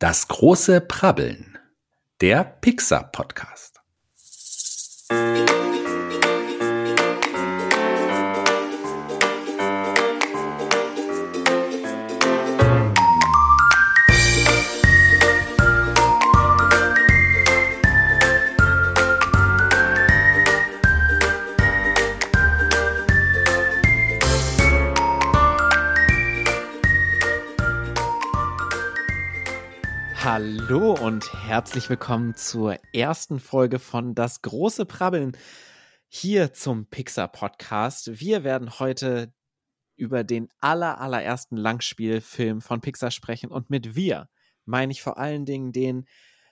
Das große Prabbeln. Der Pixar Hallo und herzlich willkommen zur ersten Folge von Das große Prabbeln hier zum Pixar Podcast. Wir werden heute über den aller, allerersten Langspielfilm von Pixar sprechen und mit wir meine ich vor allen Dingen den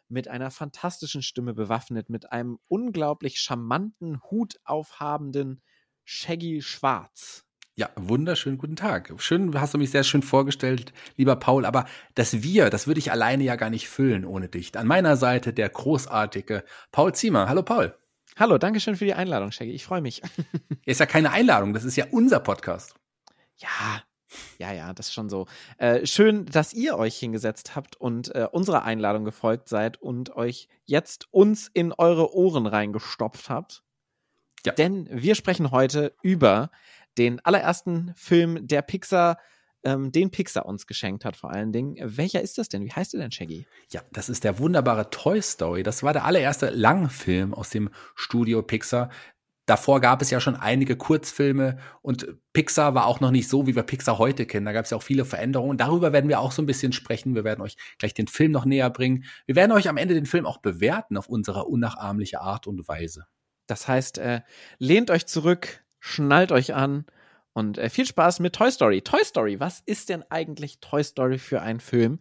mit einer fantastischen Stimme bewaffnet, mit einem unglaublich charmanten, Hut aufhabenden Shaggy Schwarz. Ja, wunderschönen guten Tag. Schön, hast du mich sehr schön vorgestellt, lieber Paul. Aber das Wir, das würde ich alleine ja gar nicht füllen ohne dich. An meiner Seite der großartige Paul Ziemer. Hallo, Paul. Hallo, danke schön für die Einladung, Shaggy. Ich freue mich. Ist ja keine Einladung, das ist ja unser Podcast. Ja, ja, ja, das ist schon so. Äh, schön, dass ihr euch hingesetzt habt und äh, unserer Einladung gefolgt seid und euch jetzt uns in eure Ohren reingestopft habt. Ja. Denn wir sprechen heute über den allerersten Film der Pixar, ähm, den Pixar uns geschenkt hat, vor allen Dingen. Welcher ist das denn? Wie heißt der denn, Shaggy? Ja, das ist der wunderbare Toy Story. Das war der allererste Langfilm aus dem Studio Pixar. Davor gab es ja schon einige Kurzfilme und Pixar war auch noch nicht so, wie wir Pixar heute kennen. Da gab es ja auch viele Veränderungen. Darüber werden wir auch so ein bisschen sprechen. Wir werden euch gleich den Film noch näher bringen. Wir werden euch am Ende den Film auch bewerten auf unsere unnachahmliche Art und Weise. Das heißt, äh, lehnt euch zurück, schnallt euch an und äh, viel Spaß mit Toy Story. Toy Story, was ist denn eigentlich Toy Story für ein Film?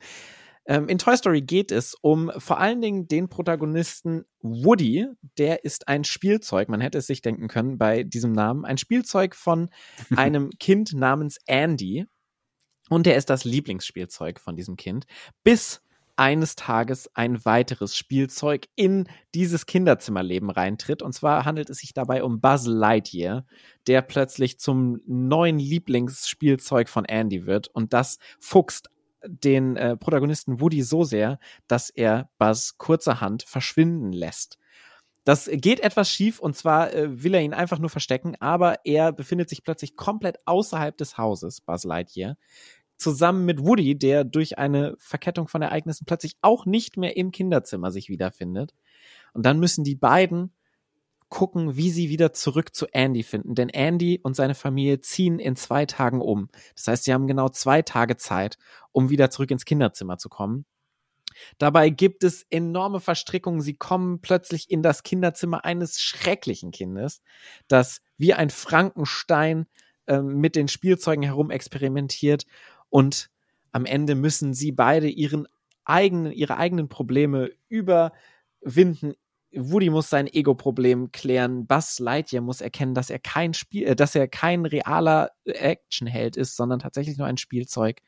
Ähm, in Toy Story geht es um vor allen Dingen den Protagonisten Woody. Der ist ein Spielzeug, man hätte es sich denken können bei diesem Namen, ein Spielzeug von einem Kind namens Andy. Und der ist das Lieblingsspielzeug von diesem Kind, bis eines Tages ein weiteres Spielzeug in dieses Kinderzimmerleben reintritt. Und zwar handelt es sich dabei um Buzz Lightyear, der plötzlich zum neuen Lieblingsspielzeug von Andy wird. Und das fuchst den äh, Protagonisten Woody so sehr, dass er Buzz kurzerhand verschwinden lässt. Das geht etwas schief und zwar äh, will er ihn einfach nur verstecken, aber er befindet sich plötzlich komplett außerhalb des Hauses, Buzz Lightyear, zusammen mit Woody, der durch eine Verkettung von Ereignissen plötzlich auch nicht mehr im Kinderzimmer sich wiederfindet. Und dann müssen die beiden gucken, wie sie wieder zurück zu Andy finden. Denn Andy und seine Familie ziehen in zwei Tagen um. Das heißt, sie haben genau zwei Tage Zeit, um wieder zurück ins Kinderzimmer zu kommen. Dabei gibt es enorme Verstrickungen. Sie kommen plötzlich in das Kinderzimmer eines schrecklichen Kindes, das wie ein Frankenstein äh, mit den Spielzeugen herum experimentiert und am Ende müssen sie beide ihren eigenen, ihre eigenen Probleme überwinden. Woody muss sein Ego-Problem klären. Buzz Lightyear muss erkennen, dass er kein Spiel, äh, dass er kein realer Actionheld ist, sondern tatsächlich nur ein Spielzeug.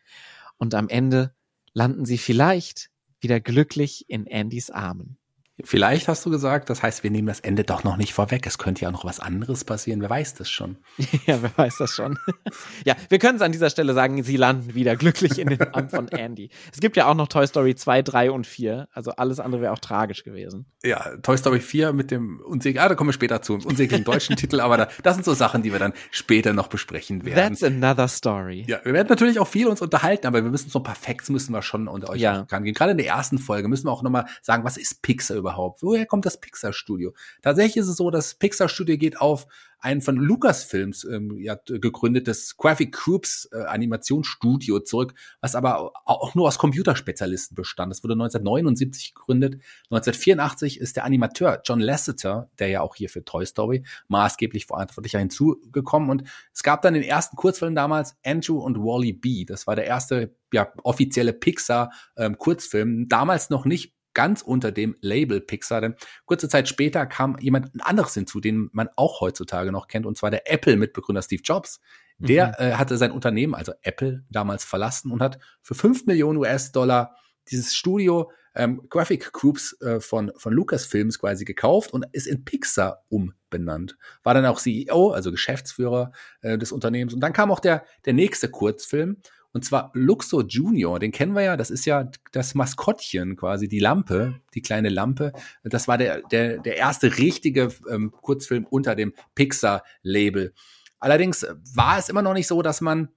Und am Ende landen sie vielleicht wieder glücklich in Andys Armen. Vielleicht hast du gesagt, das heißt, wir nehmen das Ende doch noch nicht vorweg. Es könnte ja noch was anderes passieren. Wer weiß das schon? ja, wer weiß das schon. ja, wir können es an dieser Stelle sagen, sie landen wieder glücklich in den Arm von Andy. Es gibt ja auch noch Toy Story 2, 3 und 4. Also alles andere wäre auch tragisch gewesen. Ja, Toy Story 4 mit dem unsäglichen, ah, da kommen wir später zu, unsäglichen deutschen Titel, aber da, das sind so Sachen, die wir dann später noch besprechen werden. That's another story. Ja, wir werden natürlich auch viel uns unterhalten, aber wir müssen so ein paar Facts müssen wir schon unter euch ja. gehen. Gerade in der ersten Folge müssen wir auch nochmal sagen, was ist Pixar überhaupt? Überhaupt? Woher kommt das Pixar-Studio? Tatsächlich ist es so, das Pixar-Studio geht auf ein von Lucasfilms ähm, ja, gegründetes Graphic Groups äh, Animationsstudio zurück, was aber auch nur aus Computerspezialisten bestand. Das wurde 1979 gegründet. 1984 ist der Animateur John Lasseter, der ja auch hier für Toy Story maßgeblich verantwortlich hinzugekommen. Und es gab dann den ersten Kurzfilm damals, Andrew und Wally B. Das war der erste ja, offizielle Pixar-Kurzfilm. Ähm, damals noch nicht ganz unter dem Label Pixar. Denn kurze Zeit später kam jemand anderes hinzu, den man auch heutzutage noch kennt, und zwar der Apple-Mitbegründer Steve Jobs. Der mhm. äh, hatte sein Unternehmen, also Apple, damals verlassen und hat für 5 Millionen US-Dollar dieses Studio ähm, Graphic Groups äh, von, von Lucasfilms quasi gekauft und ist in Pixar umbenannt. War dann auch CEO, also Geschäftsführer äh, des Unternehmens. Und dann kam auch der, der nächste Kurzfilm Und zwar Luxo Junior, den kennen wir ja, das ist ja das Maskottchen quasi, die Lampe, die kleine Lampe. Das war der, der, der erste richtige ähm, Kurzfilm unter dem Pixar-Label. Allerdings war es immer noch nicht so, dass man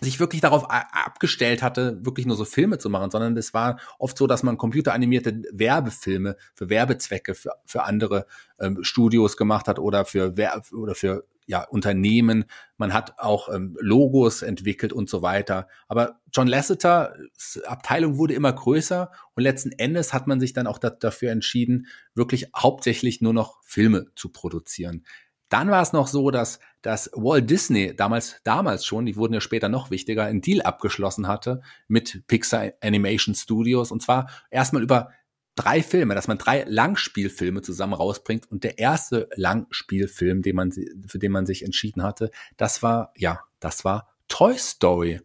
sich wirklich darauf abgestellt hatte, wirklich nur so Filme zu machen, sondern es war oft so, dass man computeranimierte Werbefilme für Werbezwecke für, für andere ähm, Studios gemacht hat oder für Werb oder für ja, Unternehmen. Man hat auch ähm, Logos entwickelt und so weiter. Aber John Lasseter's Abteilung wurde immer größer und letzten Endes hat man sich dann auch da, dafür entschieden, wirklich hauptsächlich nur noch Filme zu produzieren. Dann war es noch so, dass, dass Walt Disney damals, damals schon, die wurden ja später noch wichtiger, einen Deal abgeschlossen hatte mit Pixar Animation Studios und zwar erstmal über drei Filme, dass man drei Langspielfilme zusammen rausbringt und der erste Langspielfilm, den man, für den man sich entschieden hatte, das war, ja, das war Toy Story.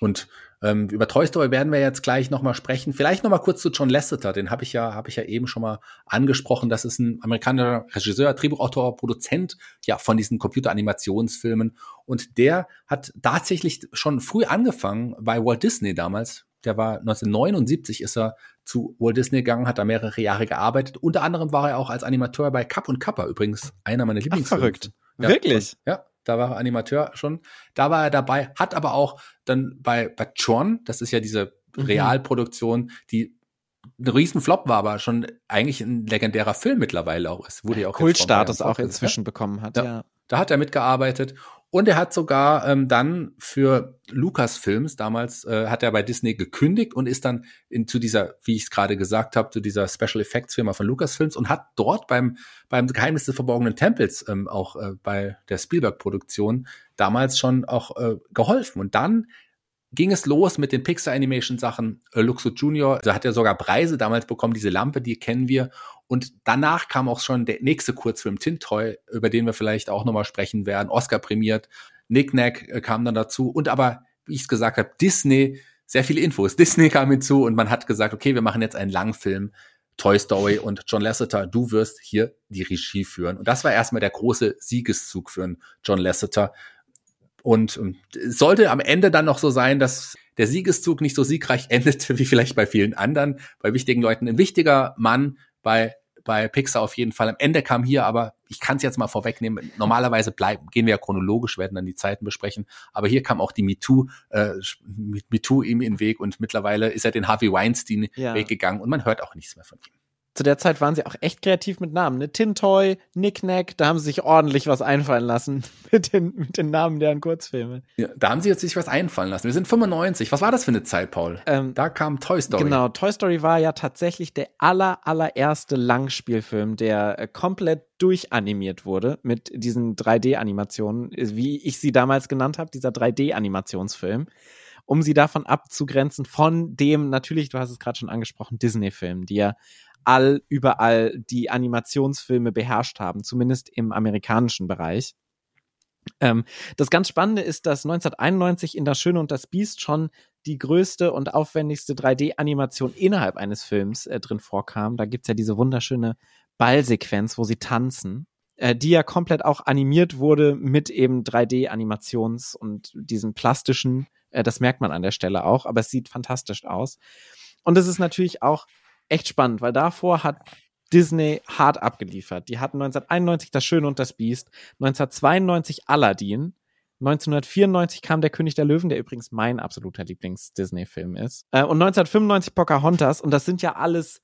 Und ähm, über Toy Story werden wir jetzt gleich nochmal sprechen. Vielleicht nochmal kurz zu John Lasseter, den habe ich ja, habe ich ja eben schon mal angesprochen. Das ist ein amerikanischer Regisseur, Drehbuchautor, Produzent, ja, von diesen Computeranimationsfilmen. Und der hat tatsächlich schon früh angefangen bei Walt Disney damals. Der war 1979 ist er zu Walt Disney gegangen, hat da mehrere Jahre gearbeitet. Unter anderem war er auch als Animateur bei Kapp und Kappa, übrigens einer meiner Lieblingsfilme. Verrückt. Ja, Wirklich? ja, da war er Animateur schon. Da war er dabei, hat aber auch dann bei, bei Tron, das ist ja diese mhm. Realproduktion, die ein Riesenflop war, aber schon eigentlich ein legendärer Film mittlerweile auch ist. Wurde ja auch Kultstatus auch inzwischen ja? bekommen hat, ja. ja. Da hat er mitgearbeitet und er hat sogar ähm, dann für Lucasfilms, damals äh, hat er bei Disney gekündigt und ist dann in, zu dieser, wie ich es gerade gesagt habe, zu dieser Special Effects Firma von Lucasfilms und hat dort beim, beim Geheimnis des verborgenen Tempels ähm, auch äh, bei der Spielberg-Produktion damals schon auch äh, geholfen. Und dann ging es los mit den Pixar Animation Sachen. Äh, Luxo Junior, da hat er sogar Preise damals bekommen, diese Lampe, die kennen wir. Und danach kam auch schon der nächste Kurzfilm Tintoy, über den wir vielleicht auch nochmal sprechen werden, Oscar prämiert. Nick Nack äh, kam dann dazu und aber, wie ich es gesagt habe, Disney, sehr viele Infos. Disney kam hinzu und man hat gesagt, okay, wir machen jetzt einen Langfilm. Toy Story und John Lasseter, du wirst hier die Regie führen. Und das war erstmal der große Siegeszug für John Lasseter, und es sollte am Ende dann noch so sein, dass der Siegeszug nicht so siegreich endete wie vielleicht bei vielen anderen, bei wichtigen Leuten. Ein wichtiger Mann bei bei Pixar auf jeden Fall. Am Ende kam hier, aber ich kann es jetzt mal vorwegnehmen. Normalerweise bleiben, gehen wir ja chronologisch, werden dann die Zeiten besprechen. Aber hier kam auch die MeToo, äh, MeToo ihm in den Weg und mittlerweile ist er den Harvey Weinstein ja. Weg gegangen und man hört auch nichts mehr von ihm zu der Zeit waren sie auch echt kreativ mit Namen. Ne? Tintoy, Knick-Knack, da haben sie sich ordentlich was einfallen lassen mit den, mit den Namen deren Kurzfilme. Ja, da haben sie jetzt sich was einfallen lassen. Wir sind 95. Was war das für eine Zeit, Paul? Ähm, da kam Toy Story. Genau, Toy Story war ja tatsächlich der aller, allererste Langspielfilm, der äh, komplett durchanimiert wurde mit diesen 3D-Animationen, wie ich sie damals genannt habe, dieser 3D-Animationsfilm um sie davon abzugrenzen von dem, natürlich, du hast es gerade schon angesprochen, Disney-Film, die ja all überall die Animationsfilme beherrscht haben, zumindest im amerikanischen Bereich. Ähm, das ganz Spannende ist, dass 1991 in Das Schöne und das Biest schon die größte und aufwendigste 3D-Animation innerhalb eines Films äh, drin vorkam. Da gibt's ja diese wunderschöne Ballsequenz, wo sie tanzen, äh, die ja komplett auch animiert wurde mit eben 3D-Animations- und diesen plastischen. Äh, das merkt man an der Stelle auch, aber es sieht fantastisch aus. Und es ist natürlich auch echt spannend, weil davor hat Disney hart abgeliefert. Die hatten 1991 Das Schöne und das Biest, 1992 Aladdin, 1994 kam Der König der Löwen, der übrigens mein absoluter Lieblings-Disney-Film ist. Äh, und 1995 Pocahontas. Und das sind ja alles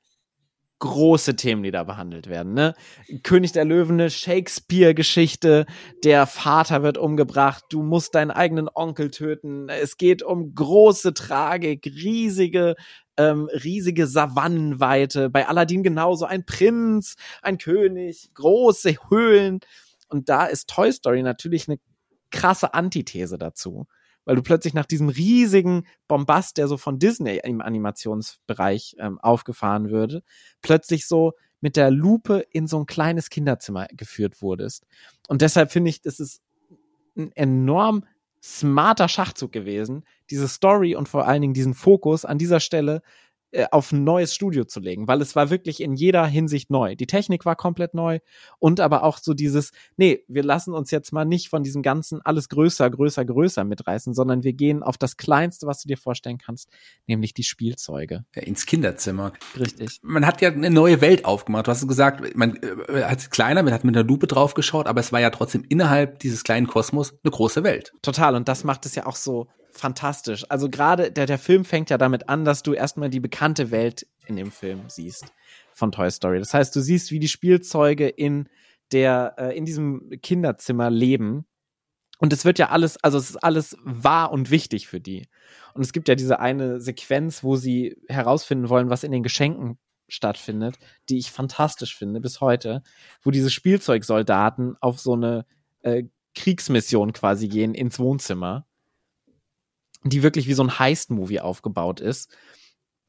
große Themen, die da behandelt werden. Ne? König der Löwen, Shakespeare-Geschichte, der Vater wird umgebracht, du musst deinen eigenen Onkel töten. Es geht um große Tragik, riesige ähm, riesige Savannenweite. Bei Aladdin genauso ein Prinz, ein König, große Höhlen. Und da ist Toy Story natürlich eine krasse Antithese dazu. Weil du plötzlich nach diesem riesigen Bombast, der so von Disney im Animationsbereich ähm, aufgefahren würde, plötzlich so mit der Lupe in so ein kleines Kinderzimmer geführt wurdest. Und deshalb finde ich, das ist ein enorm smarter Schachzug gewesen, diese Story und vor allen Dingen diesen Fokus an dieser Stelle auf ein neues Studio zu legen, weil es war wirklich in jeder Hinsicht neu. Die Technik war komplett neu und aber auch so dieses, nee, wir lassen uns jetzt mal nicht von diesem ganzen alles größer, größer, größer mitreißen, sondern wir gehen auf das Kleinste, was du dir vorstellen kannst, nämlich die Spielzeuge. Ja, ins Kinderzimmer. Richtig. Man hat ja eine neue Welt aufgemacht. Du hast gesagt, man äh, hat kleiner, man hat mit einer Lupe drauf geschaut, aber es war ja trotzdem innerhalb dieses kleinen Kosmos eine große Welt. Total. Und das macht es ja auch so fantastisch. Also gerade der, der Film fängt ja damit an, dass du erstmal die bekannte Welt in dem Film siehst von Toy Story. Das heißt, du siehst, wie die Spielzeuge in der, äh, in diesem Kinderzimmer leben. Und es wird ja alles, also es ist alles wahr und wichtig für die. Und es gibt ja diese eine Sequenz, wo sie herausfinden wollen, was in den Geschenken stattfindet, die ich fantastisch finde bis heute, wo diese Spielzeugsoldaten auf so eine äh, Kriegsmission quasi gehen ins Wohnzimmer die wirklich wie so ein Heist-Movie aufgebaut ist.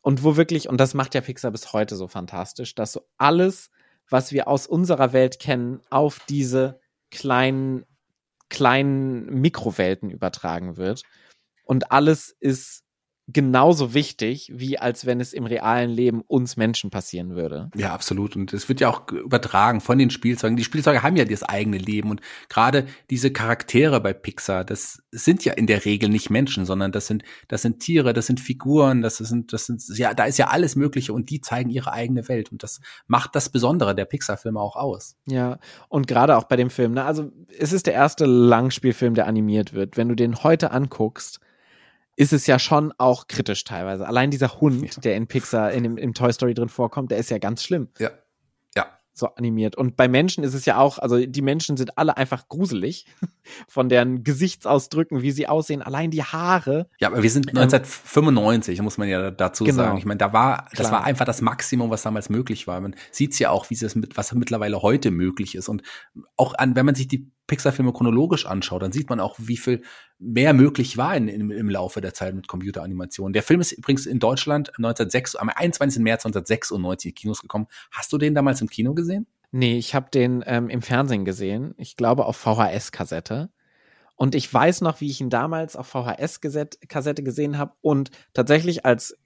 Und wo wirklich, und das macht ja Pixar bis heute so fantastisch, dass so alles, was wir aus unserer Welt kennen, auf diese kleinen, kleinen Mikrowelten übertragen wird. Und alles ist genauso wichtig, wie als wenn es im realen Leben uns Menschen passieren würde. Ja, absolut. Und es wird ja auch übertragen von den Spielzeugen. Die Spielzeuge haben ja das eigene Leben. Und gerade diese Charaktere bei Pixar, das sind ja in der Regel nicht Menschen, sondern das sind, das sind Tiere, das sind Figuren, das sind, das sind, ja, da ist ja alles Mögliche und die zeigen ihre eigene Welt. Und das macht das Besondere der Pixar-Filme auch aus. Ja, und gerade auch bei dem Film, ne? Also, es ist der erste Langspielfilm, der animiert wird. Wenn du den heute anguckst, ist es ja schon auch kritisch teilweise. Allein dieser Hund, ja. der in Pixar, in dem, im Toy Story drin vorkommt, der ist ja ganz schlimm. Ja. Ja. So animiert. Und bei Menschen ist es ja auch, also die Menschen sind alle einfach gruselig von deren Gesichtsausdrücken, wie sie aussehen, allein die Haare. Ja, aber wir sind 1995, ähm, muss man ja dazu genau. sagen. Ich meine, da war, das Klar. war einfach das Maximum, was damals möglich war. Man sieht es ja auch, wie es mit, was mittlerweile heute möglich ist. Und auch an, wenn man sich die Pixar-Filme chronologisch anschaut, dann sieht man auch, wie viel mehr möglich war in, in, im Laufe der Zeit mit Computeranimationen. Der Film ist übrigens in Deutschland 1906, am 21. März 1996 in Kinos gekommen. Hast du den damals im Kino gesehen? Nee, ich habe den ähm, im Fernsehen gesehen. Ich glaube auf VHS-Kassette. Und ich weiß noch, wie ich ihn damals auf VHS-Kassette gesehen habe und tatsächlich als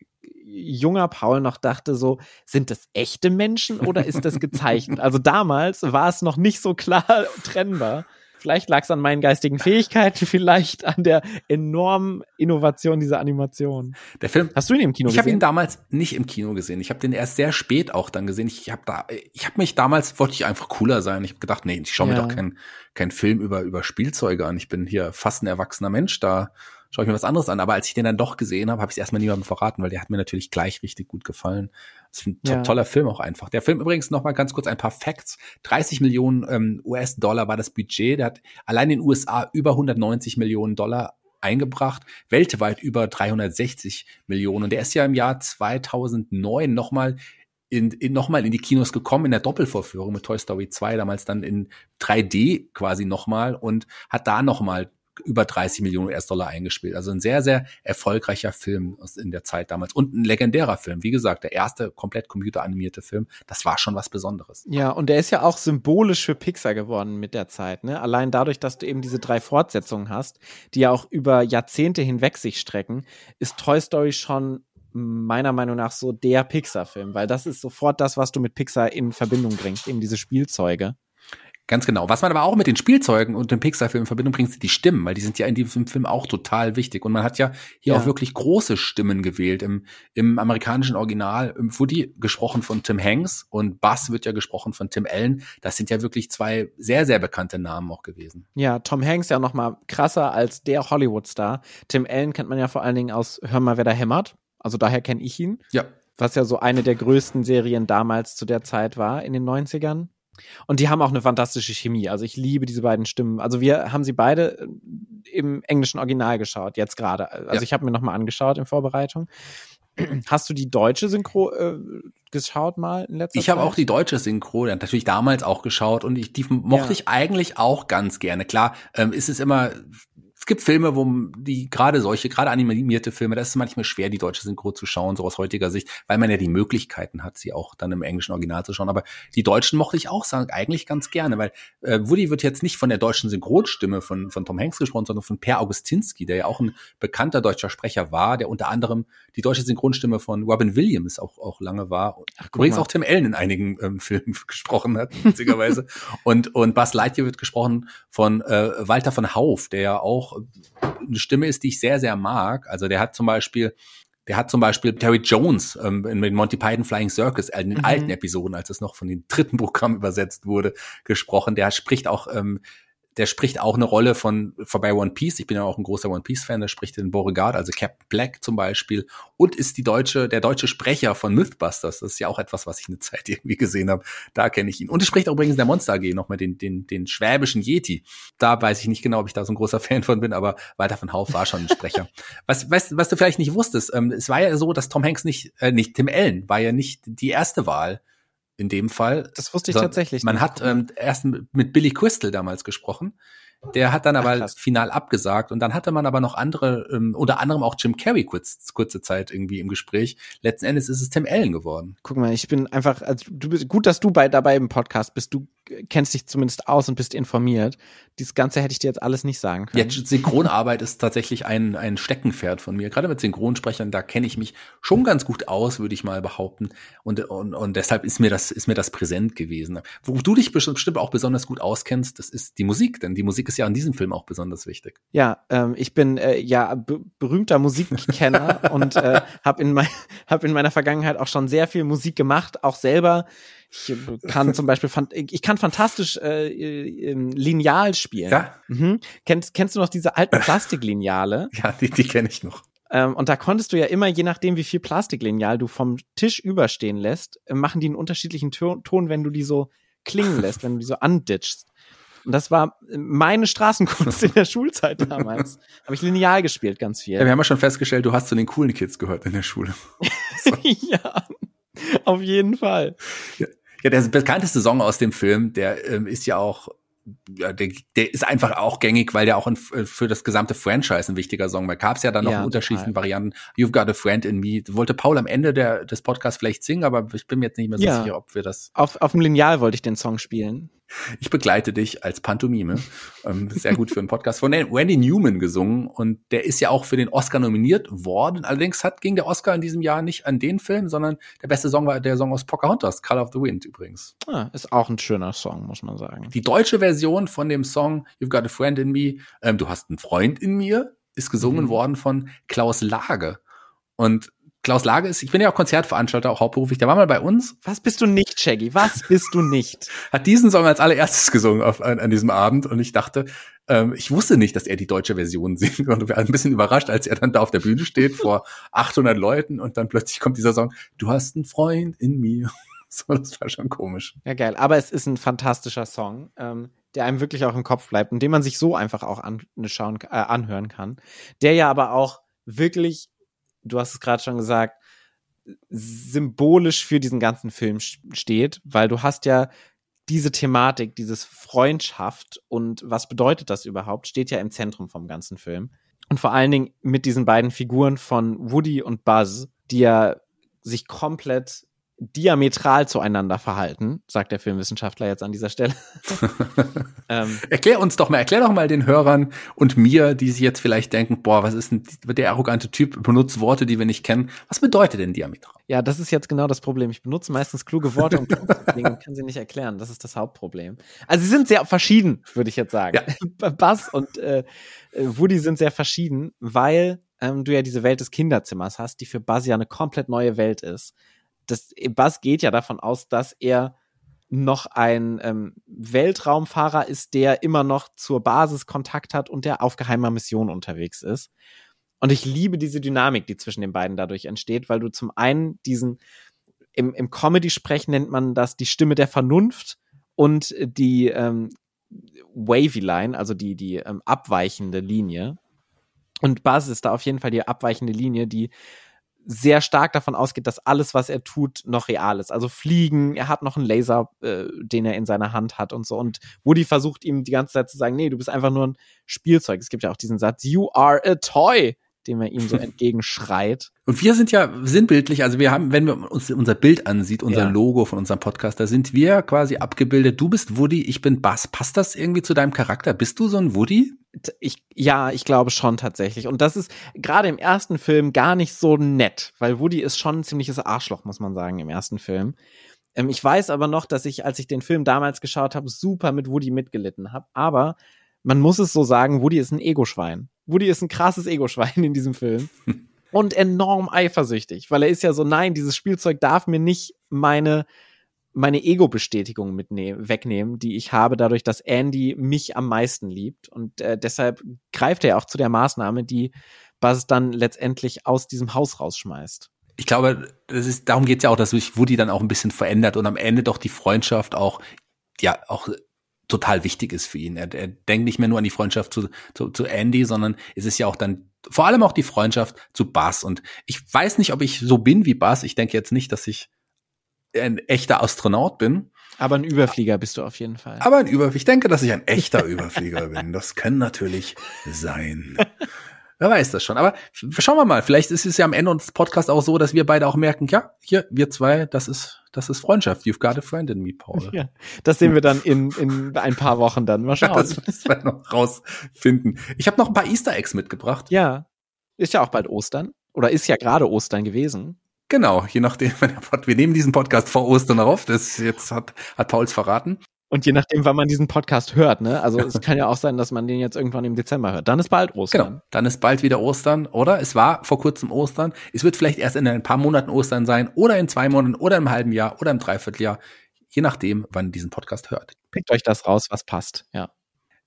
junger Paul noch dachte so, sind das echte Menschen oder ist das gezeichnet? also damals war es noch nicht so klar trennbar. Vielleicht lag es an meinen geistigen Fähigkeiten, vielleicht an der enormen Innovation dieser Animation. Der Film. Hast du ihn im Kino ich gesehen? Ich habe ihn damals nicht im Kino gesehen. Ich habe den erst sehr spät auch dann gesehen. Ich habe da, ich habe mich damals wollte ich einfach cooler sein. Ich habe gedacht, nee, ich schaue mir ja. doch keinen kein Film über über Spielzeuge an. Ich bin hier fast ein erwachsener Mensch da schaue ich mir was anderes an. Aber als ich den dann doch gesehen habe, habe ich es erstmal niemandem verraten, weil der hat mir natürlich gleich richtig gut gefallen. Das ist ein ja. toller Film auch einfach. Der Film übrigens noch mal ganz kurz ein paar Facts. 30 Millionen ähm, US-Dollar war das Budget. Der hat allein in den USA über 190 Millionen Dollar eingebracht, weltweit über 360 Millionen. Und der ist ja im Jahr 2009 nochmal in, in, nochmal in die Kinos gekommen in der Doppelvorführung mit Toy Story 2, damals dann in 3D quasi nochmal und hat da nochmal über 30 Millionen US-Dollar eingespielt. Also ein sehr, sehr erfolgreicher Film in der Zeit damals und ein legendärer Film. Wie gesagt, der erste komplett computeranimierte Film. Das war schon was Besonderes. Ja, und der ist ja auch symbolisch für Pixar geworden mit der Zeit. Ne? Allein dadurch, dass du eben diese drei Fortsetzungen hast, die ja auch über Jahrzehnte hinweg sich strecken, ist Toy Story schon meiner Meinung nach so der Pixar-Film, weil das ist sofort das, was du mit Pixar in Verbindung bringst, eben diese Spielzeuge. Ganz genau. Was man aber auch mit den Spielzeugen und dem Pixar-Film in Verbindung bringt, sind die Stimmen, weil die sind ja in diesem Film auch total wichtig. Und man hat ja hier ja. auch wirklich große Stimmen gewählt. Im, Im amerikanischen Original wurde gesprochen von Tim Hanks und Buzz wird ja gesprochen von Tim Allen. Das sind ja wirklich zwei sehr, sehr bekannte Namen auch gewesen. Ja, Tom Hanks ja noch mal krasser als der Hollywood-Star. Tim Allen kennt man ja vor allen Dingen aus Hör mal, wer da hämmert. Also daher kenne ich ihn. Ja. Was ja so eine der größten Serien damals zu der Zeit war in den 90ern. Und die haben auch eine fantastische Chemie. Also ich liebe diese beiden Stimmen. Also wir haben sie beide äh, im englischen Original geschaut, jetzt gerade. Also ja. ich habe mir nochmal angeschaut in Vorbereitung. Hast du die deutsche Synchro äh, geschaut mal in letzter ich Zeit? Ich habe auch die deutsche Synchro natürlich damals auch geschaut und ich, die mochte ja. ich eigentlich auch ganz gerne. Klar, ähm, ist es immer es gibt Filme, wo die gerade solche, gerade animierte Filme, das ist manchmal schwer, die deutsche Synchro zu schauen, so aus heutiger Sicht, weil man ja die Möglichkeiten hat, sie auch dann im englischen Original zu schauen. Aber die Deutschen mochte ich auch sagen, eigentlich ganz gerne, weil äh, Woody wird jetzt nicht von der deutschen Synchronstimme von, von Tom Hanks gesprochen, sondern von Per Augustinski, der ja auch ein bekannter deutscher Sprecher war, der unter anderem die deutsche Synchronstimme von Robin Williams auch, auch lange war. Ach, Übrigens auch Tim Allen in einigen ähm, Filmen gesprochen hat, witzigerweise. und, und Buzz Lightyear wird gesprochen von äh, Walter von Hauf, der ja auch eine Stimme ist, die ich sehr, sehr mag. Also der hat zum Beispiel, der hat zum Beispiel Terry Jones ähm, in Monty Python Flying Circus, äh, in den mhm. alten Episoden, als es noch von den dritten Programm übersetzt wurde, gesprochen. Der spricht auch ähm, der spricht auch eine Rolle von vorbei One Piece. Ich bin ja auch ein großer One Piece Fan. Der spricht den Beauregard, also Captain Black zum Beispiel, und ist die deutsche der deutsche Sprecher von Mythbusters. Das ist ja auch etwas, was ich eine Zeit irgendwie gesehen habe. Da kenne ich ihn. Und es spricht auch übrigens der Monster AG noch mal den den den schwäbischen Yeti. Da weiß ich nicht genau, ob ich da so ein großer Fan von bin, aber Walter von Hauf war schon ein Sprecher. was was was du vielleicht nicht wusstest, ähm, es war ja so, dass Tom Hanks nicht äh, nicht Tim Allen war ja nicht die erste Wahl in dem Fall. Das wusste ich tatsächlich. Man nicht. hat ähm, erst mit Billy Crystal damals gesprochen. Der hat dann aber Ach, final abgesagt und dann hatte man aber noch andere, ähm, unter anderem auch Jim Carrey kurz, kurze Zeit irgendwie im Gespräch. Letzten Endes ist es Tim Allen geworden. Guck mal, ich bin einfach, also du bist gut, dass du bei dabei im Podcast bist. Du kennst dich zumindest aus und bist informiert. Dieses Ganze hätte ich dir jetzt alles nicht sagen können. Ja, Synchronarbeit ist tatsächlich ein, ein Steckenpferd von mir. Gerade mit Synchronsprechern, da kenne ich mich schon ganz gut aus, würde ich mal behaupten. Und, und, und deshalb ist mir das, ist mir das präsent gewesen. Wo du dich bestimmt auch besonders gut auskennst, das ist die Musik, denn die Musik ist ja in diesem Film auch besonders wichtig. Ja, ähm, ich bin äh, ja berühmter Musikkenner und äh, habe in, mein, hab in meiner Vergangenheit auch schon sehr viel Musik gemacht, auch selber ich kann zum Beispiel, ich kann fantastisch äh, Lineal spielen. Ja. Mhm. Kennst, kennst du noch diese alten Plastiklineale? ja, die, die kenne ich noch. Ähm, und da konntest du ja immer, je nachdem, wie viel Plastiklineal du vom Tisch überstehen lässt, äh, machen die einen unterschiedlichen Ton, wenn du die so klingen lässt, wenn du die so anditchst. Und das war meine Straßenkunst in der Schulzeit damals. Habe ich lineal gespielt, ganz viel. Ja, wir haben ja schon festgestellt, du hast zu den coolen Kids gehört in der Schule. ja, auf jeden Fall. Ja, ja, der bekannteste Song aus dem Film, der ähm, ist ja auch ja, der, der ist einfach auch gängig, weil der auch ein, äh, für das gesamte Franchise ein wichtiger Song war. Gab es ja dann noch ja, in unterschiedlichen. Varianten. You've Got a Friend in Me. Wollte Paul am Ende der, des Podcasts vielleicht singen, aber ich bin mir jetzt nicht mehr so ja. sicher, ob wir das. Auf, auf dem Lineal wollte ich den Song spielen. Ich begleite dich als Pantomime. Ähm, sehr gut für einen Podcast von Randy Newman gesungen und der ist ja auch für den Oscar nominiert worden. Allerdings hat ging der Oscar in diesem Jahr nicht an den Film, sondern der beste Song war der Song aus Pocahontas, Color of the Wind übrigens. Ah, ist auch ein schöner Song, muss man sagen. Die deutsche Version von dem Song You've Got a Friend in Me, ähm, du hast einen Freund in mir, ist gesungen mhm. worden von Klaus Lage. Und Klaus Lage ist, ich bin ja auch Konzertveranstalter, auch hauptberuflich, der war mal bei uns. Was bist du nicht, Shaggy? Was bist du nicht? Hat diesen Song als allererstes gesungen auf, an, an diesem Abend und ich dachte, ähm, ich wusste nicht, dass er die deutsche Version singt und war ein bisschen überrascht, als er dann da auf der Bühne steht vor 800 Leuten und dann plötzlich kommt dieser Song, du hast einen Freund in mir. So, das war schon komisch. Ja, geil. Aber es ist ein fantastischer Song, ähm, der einem wirklich auch im Kopf bleibt und den man sich so einfach auch anschauen, äh, anhören kann. Der ja aber auch wirklich du hast es gerade schon gesagt, symbolisch für diesen ganzen Film steht, weil du hast ja diese Thematik, dieses Freundschaft und was bedeutet das überhaupt, steht ja im Zentrum vom ganzen Film. Und vor allen Dingen mit diesen beiden Figuren von Woody und Buzz, die ja sich komplett diametral zueinander verhalten, sagt der Filmwissenschaftler jetzt an dieser Stelle. ähm, erklär uns doch mal, erklär doch mal den Hörern und mir, die sich jetzt vielleicht denken, boah, was ist denn der arrogante Typ, benutzt Worte, die wir nicht kennen. Was bedeutet denn diametral? Ja, das ist jetzt genau das Problem. Ich benutze meistens kluge Worte und kann sie nicht erklären. Das ist das Hauptproblem. Also sie sind sehr verschieden, würde ich jetzt sagen. Ja. Buzz und äh, Woody sind sehr verschieden, weil ähm, du ja diese Welt des Kinderzimmers hast, die für Buzz ja eine komplett neue Welt ist das Buzz geht ja davon aus, dass er noch ein ähm, Weltraumfahrer ist, der immer noch zur Basis Kontakt hat und der auf geheimer Mission unterwegs ist. Und ich liebe diese Dynamik, die zwischen den beiden dadurch entsteht, weil du zum einen diesen, im, im Comedy-Sprech nennt man das die Stimme der Vernunft und die ähm, Wavy Line, also die, die ähm, abweichende Linie. Und Buzz ist da auf jeden Fall die abweichende Linie, die sehr stark davon ausgeht, dass alles, was er tut, noch real ist. Also fliegen, er hat noch einen Laser, äh, den er in seiner Hand hat und so. Und Woody versucht ihm die ganze Zeit zu sagen, nee, du bist einfach nur ein Spielzeug. Es gibt ja auch diesen Satz, you are a toy dem er ihm so entgegenschreit. Und wir sind ja sinnbildlich, also wir haben, wenn wir uns unser Bild ansieht, unser ja. Logo von unserem Podcast, da sind wir quasi abgebildet. Du bist Woody, ich bin Bass. Passt das irgendwie zu deinem Charakter? Bist du so ein Woody? Ich, ja, ich glaube schon tatsächlich. Und das ist gerade im ersten Film gar nicht so nett, weil Woody ist schon ein ziemliches Arschloch, muss man sagen, im ersten Film. Ähm, ich weiß aber noch, dass ich, als ich den Film damals geschaut habe, super mit Woody mitgelitten habe. Aber man muss es so sagen, Woody ist ein Ego-Schwein. Woody ist ein krasses Ego-Schwein in diesem Film. und enorm eifersüchtig, weil er ist ja so, nein, dieses Spielzeug darf mir nicht meine, meine Ego-Bestätigung wegnehmen, die ich habe, dadurch, dass Andy mich am meisten liebt. Und äh, deshalb greift er auch zu der Maßnahme, die Buzz dann letztendlich aus diesem Haus rausschmeißt. Ich glaube, das ist, darum geht es ja auch, dass sich Woody dann auch ein bisschen verändert und am Ende doch die Freundschaft auch, ja, auch total wichtig ist für ihn. Er, er denkt nicht mehr nur an die Freundschaft zu, zu, zu Andy, sondern es ist ja auch dann vor allem auch die Freundschaft zu Buzz. Und ich weiß nicht, ob ich so bin wie Buzz. Ich denke jetzt nicht, dass ich ein echter Astronaut bin. Aber ein Überflieger bist du auf jeden Fall. Aber ein Überflieger. Ich denke, dass ich ein echter Überflieger bin. Das kann natürlich sein. Wer weiß das schon. Aber schauen wir mal. Vielleicht ist es ja am Ende unseres Podcasts auch so, dass wir beide auch merken, ja, hier, wir zwei, das ist, das ist Freundschaft. You've got a friend in me, Paul. Ja, das sehen wir dann in, in ein paar Wochen dann. Mal schauen. das müssen wir noch rausfinden. Ich habe noch ein paar Easter Eggs mitgebracht. Ja. Ist ja auch bald Ostern. Oder ist ja gerade Ostern gewesen. Genau, je nachdem, wir nehmen diesen Podcast vor Ostern auf, das jetzt hat, hat Pauls verraten. Und je nachdem, wann man diesen Podcast hört, ne? Also es kann ja auch sein, dass man den jetzt irgendwann im Dezember hört. Dann ist bald Ostern. Genau, dann ist bald wieder Ostern, oder? Es war vor kurzem Ostern. Es wird vielleicht erst in ein paar Monaten Ostern sein, oder in zwei Monaten, oder im halben Jahr, oder im Dreivierteljahr, je nachdem, wann ihr diesen Podcast hört. Pickt euch das raus, was passt, ja.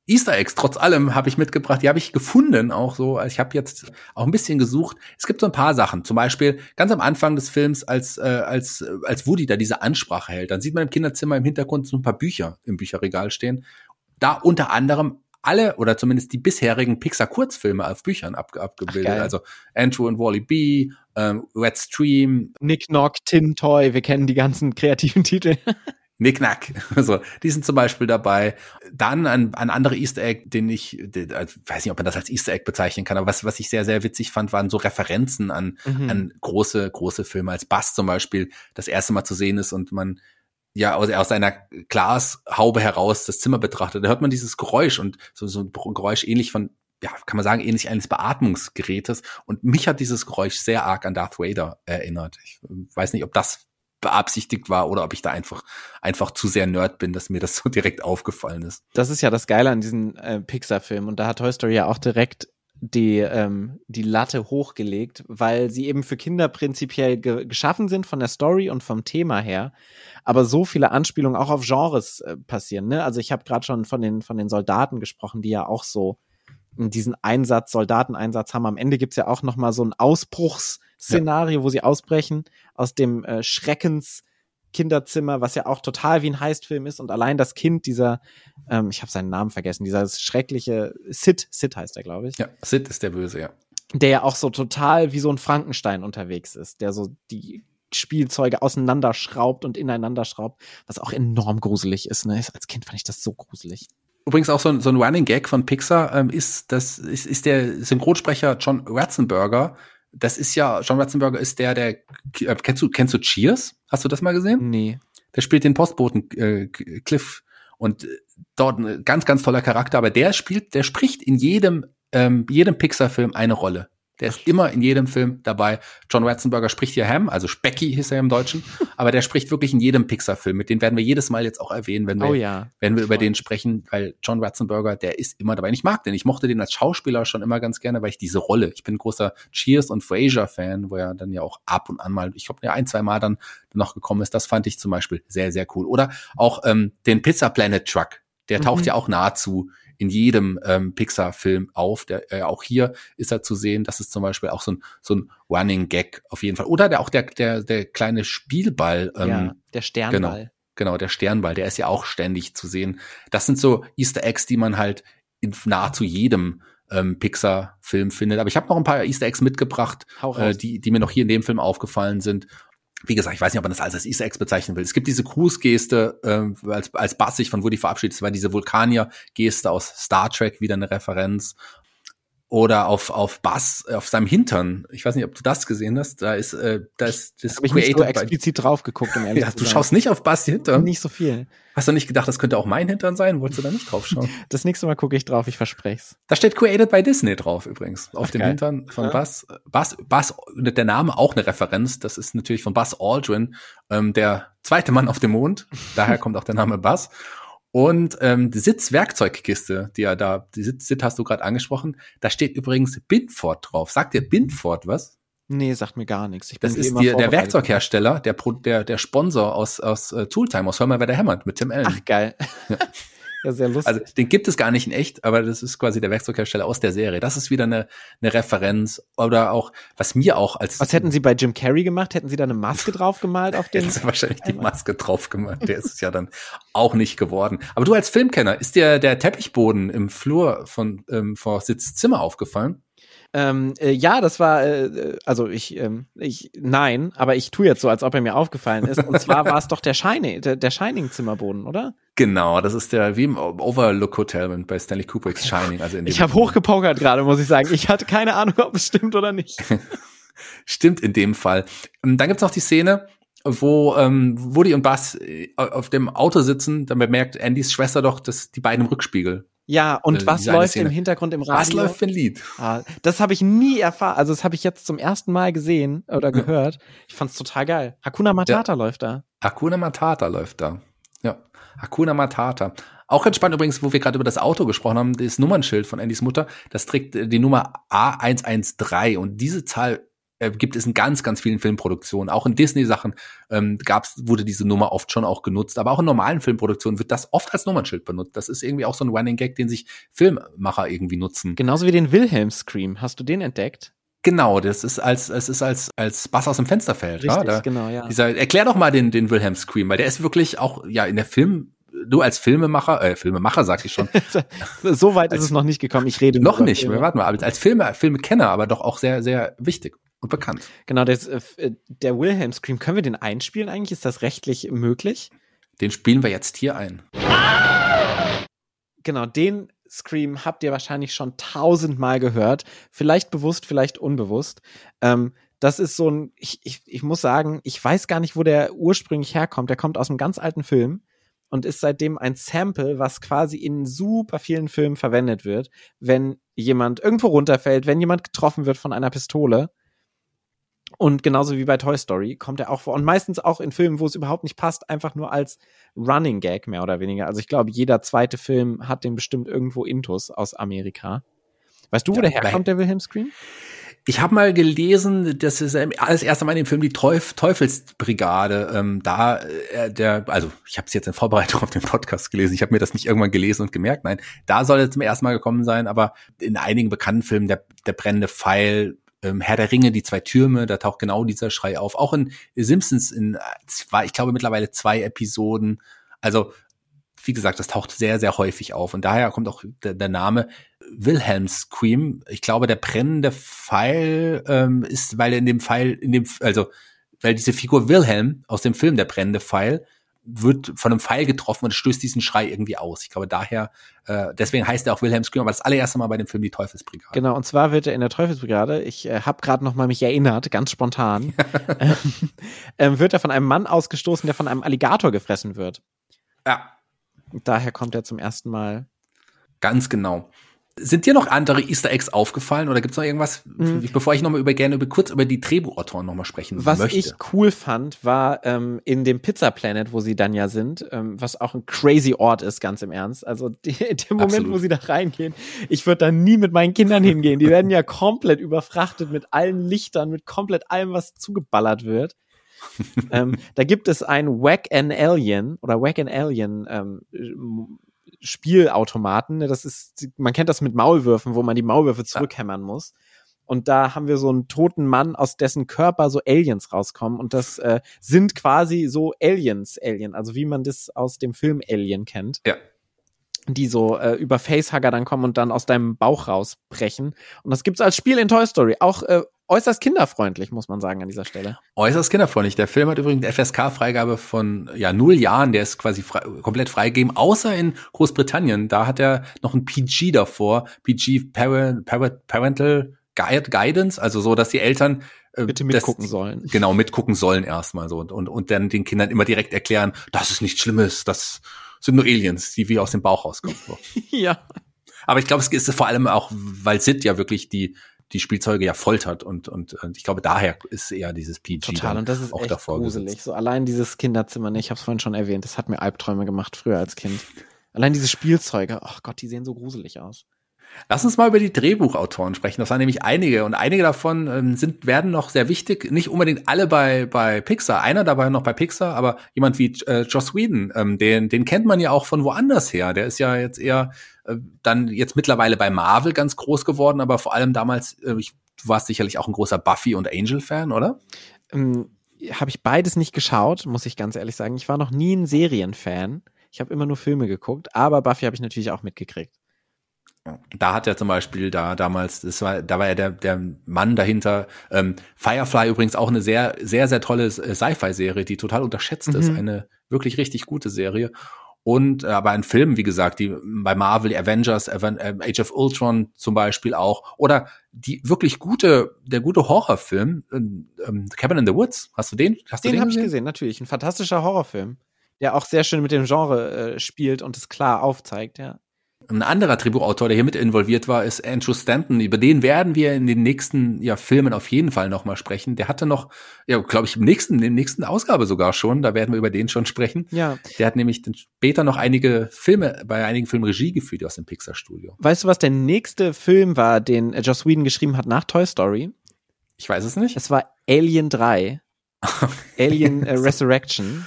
Easter Eggs, trotz allem, habe ich mitgebracht. Die habe ich gefunden, auch so. Also ich habe jetzt auch ein bisschen gesucht. Es gibt so ein paar Sachen. Zum Beispiel ganz am Anfang des Films, als, äh, als, als Woody da diese Ansprache hält, dann sieht man im Kinderzimmer im Hintergrund so ein paar Bücher im Bücherregal stehen. Da unter anderem alle oder zumindest die bisherigen Pixar-Kurzfilme auf Büchern ab, abgebildet. Ach, also Andrew und Wally B, ähm, Red Stream. Nick Knock, Tin Toy, wir kennen die ganzen kreativen Titel. Nicknack. So, die sind zum Beispiel dabei. Dann ein, ein anderer Easter Egg, den ich, den, also, weiß nicht, ob man das als Easter Egg bezeichnen kann, aber was, was ich sehr, sehr witzig fand, waren so Referenzen an, mhm. an große, große Filme, als Bass zum Beispiel das erste Mal zu sehen ist und man ja aus, aus einer Glashaube heraus das Zimmer betrachtet. Da hört man dieses Geräusch und so, so ein Geräusch ähnlich von ja, kann man sagen, ähnlich eines Beatmungsgerätes. Und mich hat dieses Geräusch sehr arg an Darth Vader erinnert. Ich weiß nicht, ob das beabsichtigt war oder ob ich da einfach einfach zu sehr Nerd bin, dass mir das so direkt aufgefallen ist. Das ist ja das Geile an diesen äh, Pixar-Filmen und da hat Toy Story ja auch direkt die ähm, die Latte hochgelegt, weil sie eben für Kinder prinzipiell ge geschaffen sind von der Story und vom Thema her, aber so viele Anspielungen auch auf Genres äh, passieren. Ne? Also ich habe gerade schon von den von den Soldaten gesprochen, die ja auch so diesen Einsatz, Soldateneinsatz haben. Am Ende gibt's ja auch noch mal so ein Ausbruchsszenario, ja. wo sie ausbrechen aus dem äh, Schreckens Kinderzimmer, was ja auch total wie ein Heistfilm ist und allein das Kind dieser, ähm, ich habe seinen Namen vergessen, dieser schreckliche Sid, Sid heißt er, glaube ich. Ja, Sid ist der Böse, ja. Der ja auch so total wie so ein Frankenstein unterwegs ist, der so die Spielzeuge auseinanderschraubt und ineinander schraubt, was auch enorm gruselig ist. Ne? Als Kind fand ich das so gruselig. Übrigens auch so ein, so ein Running Gag von Pixar ähm, ist, das ist, ist der Synchronsprecher John Ratzenberger. Das ist ja, John Ratzenberger ist der, der, äh, kennst du, kennst du Cheers? Hast du das mal gesehen? Nee. Der spielt den Postboten äh, Cliff und äh, dort ein ganz, ganz toller Charakter, aber der spielt, der spricht in jedem, ähm, jedem Pixar-Film eine Rolle. Der ist immer in jedem Film dabei. John Ratzenberger spricht hier Ham, also Specky hieß er im Deutschen, aber der spricht wirklich in jedem Pixar-Film. Mit den werden wir jedes Mal jetzt auch erwähnen, wenn wir, oh ja, wenn wir über den sprechen, weil John Ratzenberger, der ist immer dabei. Und ich mag den. Ich mochte den als Schauspieler schon immer ganz gerne, weil ich diese Rolle, ich bin ein großer Cheers und Frasier-Fan, wo er dann ja auch ab und an mal, ich glaube, ja ein, zwei Mal dann noch gekommen ist. Das fand ich zum Beispiel sehr, sehr cool. Oder auch ähm, den Pizza Planet Truck. Der taucht mhm. ja auch nahezu in jedem ähm, Pixar-Film auf. Der, äh, auch hier ist er zu sehen. Das ist zum Beispiel auch so ein, so ein Running Gag auf jeden Fall. Oder der, auch der, der, der kleine Spielball. Ähm, ja, der Sternball. Genau, genau, der Sternball, der ist ja auch ständig zu sehen. Das sind so Easter Eggs, die man halt in nahezu jedem ähm, Pixar-Film findet. Aber ich habe noch ein paar Easter Eggs mitgebracht, äh, die, die mir noch hier in dem Film aufgefallen sind. Wie gesagt, ich weiß nicht, ob man das als, Easter Eggs bezeichnen will. Es gibt diese Grußgeste, äh, als, als Bass sich von Woody verabschiedet. Das war diese Vulkanier-Geste aus Star Trek, wieder eine Referenz oder auf auf Bass auf seinem Hintern. Ich weiß nicht, ob du das gesehen hast. Da ist äh, da ist das Hab ich nicht so explizit drauf geguckt, um ehrlich ja, zu sein. Du schaust nicht auf Bass Hintern. Nicht so viel. Hast du nicht gedacht, das könnte auch mein Hintern sein? Wolltest du da nicht drauf schauen? das nächste Mal gucke ich drauf, ich verspreche Da steht Created by Disney drauf übrigens auf Ach, dem geil. Hintern von ja. Bass. Bass Bass der Name auch eine Referenz. Das ist natürlich von Buzz Aldrin, ähm, der zweite Mann auf dem Mond. Daher kommt auch der Name Bass. Und ähm, die Sitzwerkzeugkiste, die ja da, die Sitz, Sitz hast du gerade angesprochen, da steht übrigens Binford drauf. Sagt dir Binford was? Nee, sagt mir gar nichts. Ich bin das ist die, der Werkzeughersteller, der, der, der Sponsor aus, aus uh, Tooltime, aus Hör mal, wer der hämmert, mit Tim Allen. Ach, geil. Ja. Ja, sehr lustig. Also den gibt es gar nicht in echt, aber das ist quasi der Werkzeughersteller aus der Serie. Das ist wieder eine, eine Referenz. Oder auch, was mir auch als. Was hätten Sie bei Jim Carrey gemacht? Hätten Sie da eine Maske drauf gemalt auf den? Hätten Sie wahrscheinlich die Maske drauf gemalt. Der ist es ja dann auch nicht geworden. Aber du als Filmkenner, ist dir der Teppichboden im Flur von ähm, vor Sitzzimmer aufgefallen? Ähm, äh, ja, das war, äh, also ich, ähm, ich, nein, aber ich tue jetzt so, als ob er mir aufgefallen ist. Und zwar war es doch der Shining, der, der Shining-Zimmerboden, oder? Genau, das ist der wie im Overlook Hotel bei Stanley Kubricks Shining. Also in dem ich habe hochgepokert gerade, muss ich sagen. Ich hatte keine Ahnung, ob es stimmt oder nicht. stimmt in dem Fall. Ähm, dann gibt's noch die Szene, wo ähm, Woody und Buzz äh, auf dem Auto sitzen, dann bemerkt Andys Schwester doch, dass die beiden im Rückspiegel. Ja, und äh, was läuft Szene. im Hintergrund im Radio? Was läuft für ein Lied? Ah, das habe ich nie erfahren. Also das habe ich jetzt zum ersten Mal gesehen oder gehört. Ich fand's total geil. Hakuna Matata ja. läuft da. Hakuna Matata läuft da. Ja. Hakuna Matata. Auch ganz spannend übrigens, wo wir gerade über das Auto gesprochen haben, das Nummernschild von Andys Mutter, das trägt äh, die Nummer A113 und diese Zahl äh, gibt es in ganz, ganz vielen Filmproduktionen. Auch in Disney-Sachen ähm, gab's, wurde diese Nummer oft schon auch genutzt. Aber auch in normalen Filmproduktionen wird das oft als Nummernschild benutzt. Das ist irgendwie auch so ein Running Gag, den sich Filmmacher irgendwie nutzen. Genauso wie den Wilhelm Scream. Hast du den entdeckt? Genau, das ist als es ist als als Bass aus dem Fenster fällt. Richtig, ja? Da, genau, ja. Dieser, erklär doch mal den den Wilhelm Scream, weil der ist wirklich auch ja in der Film du als Filmemacher, äh, Filmemacher sag ich schon. so weit als, ist es noch nicht gekommen. Ich rede noch nicht. Wir warten mal. Als Filme, Filmekenner, aber doch auch sehr, sehr wichtig und bekannt. Genau, das, äh, der Wilhelm Scream, können wir den einspielen eigentlich? Ist das rechtlich möglich? Den spielen wir jetzt hier ein. Genau, den Scream habt ihr wahrscheinlich schon tausendmal gehört. Vielleicht bewusst, vielleicht unbewusst. Ähm, das ist so ein, ich, ich, ich muss sagen, ich weiß gar nicht, wo der ursprünglich herkommt. Der kommt aus einem ganz alten Film und ist seitdem ein Sample, was quasi in super vielen Filmen verwendet wird, wenn jemand irgendwo runterfällt, wenn jemand getroffen wird von einer Pistole. Und genauso wie bei Toy Story kommt er auch vor. Und meistens auch in Filmen, wo es überhaupt nicht passt, einfach nur als Running Gag mehr oder weniger. Also ich glaube, jeder zweite Film hat den bestimmt irgendwo Intus aus Amerika. Weißt du, wo ja, der herkommt, der Wilhelm Scream? Ich habe mal gelesen, das ist alles erste Mal in dem Film die Teuf Teufelsbrigade. Ähm, da äh, der, also ich habe es jetzt in Vorbereitung auf den Podcast gelesen. Ich habe mir das nicht irgendwann gelesen und gemerkt. Nein, da soll es zum ersten Mal gekommen sein. Aber in einigen bekannten Filmen der der brennende Pfeil, ähm, Herr der Ringe, die zwei Türme, da taucht genau dieser Schrei auf. Auch in Simpsons in zwei, ich glaube mittlerweile zwei Episoden. Also wie gesagt, das taucht sehr, sehr häufig auf. Und daher kommt auch der, der Name Wilhelm Scream. Ich glaube, der brennende Pfeil ähm, ist, weil er in dem Pfeil, in dem, also, weil diese Figur Wilhelm aus dem Film Der brennende Pfeil wird von einem Pfeil getroffen und stößt diesen Schrei irgendwie aus. Ich glaube daher, äh, deswegen heißt er auch Wilhelm Scream, aber das allererste Mal bei dem Film die Teufelsbrigade. Genau, und zwar wird er in der Teufelsbrigade, ich äh, habe gerade noch mal mich erinnert, ganz spontan, ähm, äh, wird er von einem Mann ausgestoßen, der von einem Alligator gefressen wird. Ja. Daher kommt er zum ersten Mal. Ganz genau. Sind dir noch andere Easter Eggs aufgefallen oder gibt es noch irgendwas, mhm. bevor ich noch mal über, gerne über, kurz über die Drehbuchautoren noch mal sprechen was möchte? Was ich cool fand, war ähm, in dem Pizza Planet, wo sie dann ja sind, ähm, was auch ein crazy Ort ist, ganz im Ernst. Also die, der Moment, Absolut. wo sie da reingehen, ich würde da nie mit meinen Kindern hingehen. Die werden ja komplett überfrachtet mit allen Lichtern, mit komplett allem, was zugeballert wird. ähm, da gibt es ein Whack an Alien oder Whack an Alien ähm, Spielautomaten. Das ist, man kennt das mit Maulwürfen, wo man die Maulwürfe zurückhämmern muss. Und da haben wir so einen toten Mann, aus dessen Körper so Aliens rauskommen. Und das äh, sind quasi so Aliens, Alien, also wie man das aus dem Film Alien kennt. Ja. die so äh, über Facehugger dann kommen und dann aus deinem Bauch rausbrechen. Und das gibt's als Spiel in Toy Story. Auch äh, äußerst kinderfreundlich, muss man sagen, an dieser Stelle. Äußerst kinderfreundlich. Der Film hat übrigens eine FSK-Freigabe von ja null Jahren. Der ist quasi frei, komplett freigegeben, außer in Großbritannien. Da hat er noch ein PG davor. PG Parent, Parent, Parental Guide, Guidance, also so, dass die Eltern äh, bitte mitgucken das, sollen. Genau, mitgucken sollen erstmal so und, und, und dann den Kindern immer direkt erklären, das ist nichts Schlimmes, das sind nur Aliens, die wie aus dem Bauch rauskommen. So. ja. Aber ich glaube, es ist vor allem auch, weil Sid ja wirklich die die Spielzeuge ja foltert und, und, und ich glaube, daher ist eher dieses PG Total, und das ist auch echt davor gruselig. Gesetzt. So allein dieses Kinderzimmer, ne, ich habe es vorhin schon erwähnt, das hat mir Albträume gemacht früher als Kind. Allein diese Spielzeuge, ach Gott, die sehen so gruselig aus. Lass uns mal über die Drehbuchautoren sprechen. Das waren nämlich einige und einige davon ähm, sind werden noch sehr wichtig. Nicht unbedingt alle bei bei Pixar. Einer dabei noch bei Pixar, aber jemand wie äh, Joss Whedon, ähm, den den kennt man ja auch von woanders her. Der ist ja jetzt eher äh, dann jetzt mittlerweile bei Marvel ganz groß geworden, aber vor allem damals. Äh, ich, du warst sicherlich auch ein großer Buffy und Angel Fan, oder? Ähm, habe ich beides nicht geschaut, muss ich ganz ehrlich sagen. Ich war noch nie ein Serienfan. Ich habe immer nur Filme geguckt, aber Buffy habe ich natürlich auch mitgekriegt. Da hat er zum Beispiel da damals, das war, da war er der, der Mann dahinter. Ähm, Firefly übrigens auch eine sehr, sehr, sehr tolle äh, Sci-Fi-Serie, die total unterschätzt mhm. ist. Eine wirklich richtig gute Serie. Und äh, aber ein Film, wie gesagt, die bei Marvel, Avengers, Aven äh, Age of Ultron zum Beispiel auch. Oder die wirklich gute, der gute Horrorfilm, äh, Cabin in the Woods. Hast du den? Hast den, den habe ich gesehen, natürlich. Ein fantastischer Horrorfilm, der auch sehr schön mit dem Genre äh, spielt und es klar aufzeigt, ja. Ein anderer Drehbuchautor, der hier mit involviert war, ist Andrew Stanton. Über den werden wir in den nächsten ja, Filmen auf jeden Fall nochmal sprechen. Der hatte noch, ja, glaube ich, im nächsten, in der nächsten Ausgabe sogar schon, da werden wir über den schon sprechen. Ja. Der hat nämlich später noch einige Filme, bei einigen Filmen Regie geführt aus dem Pixar-Studio. Weißt du, was der nächste Film war, den Joss Whedon geschrieben hat nach Toy Story? Ich weiß es nicht. Es war Alien 3. Alien äh, Resurrection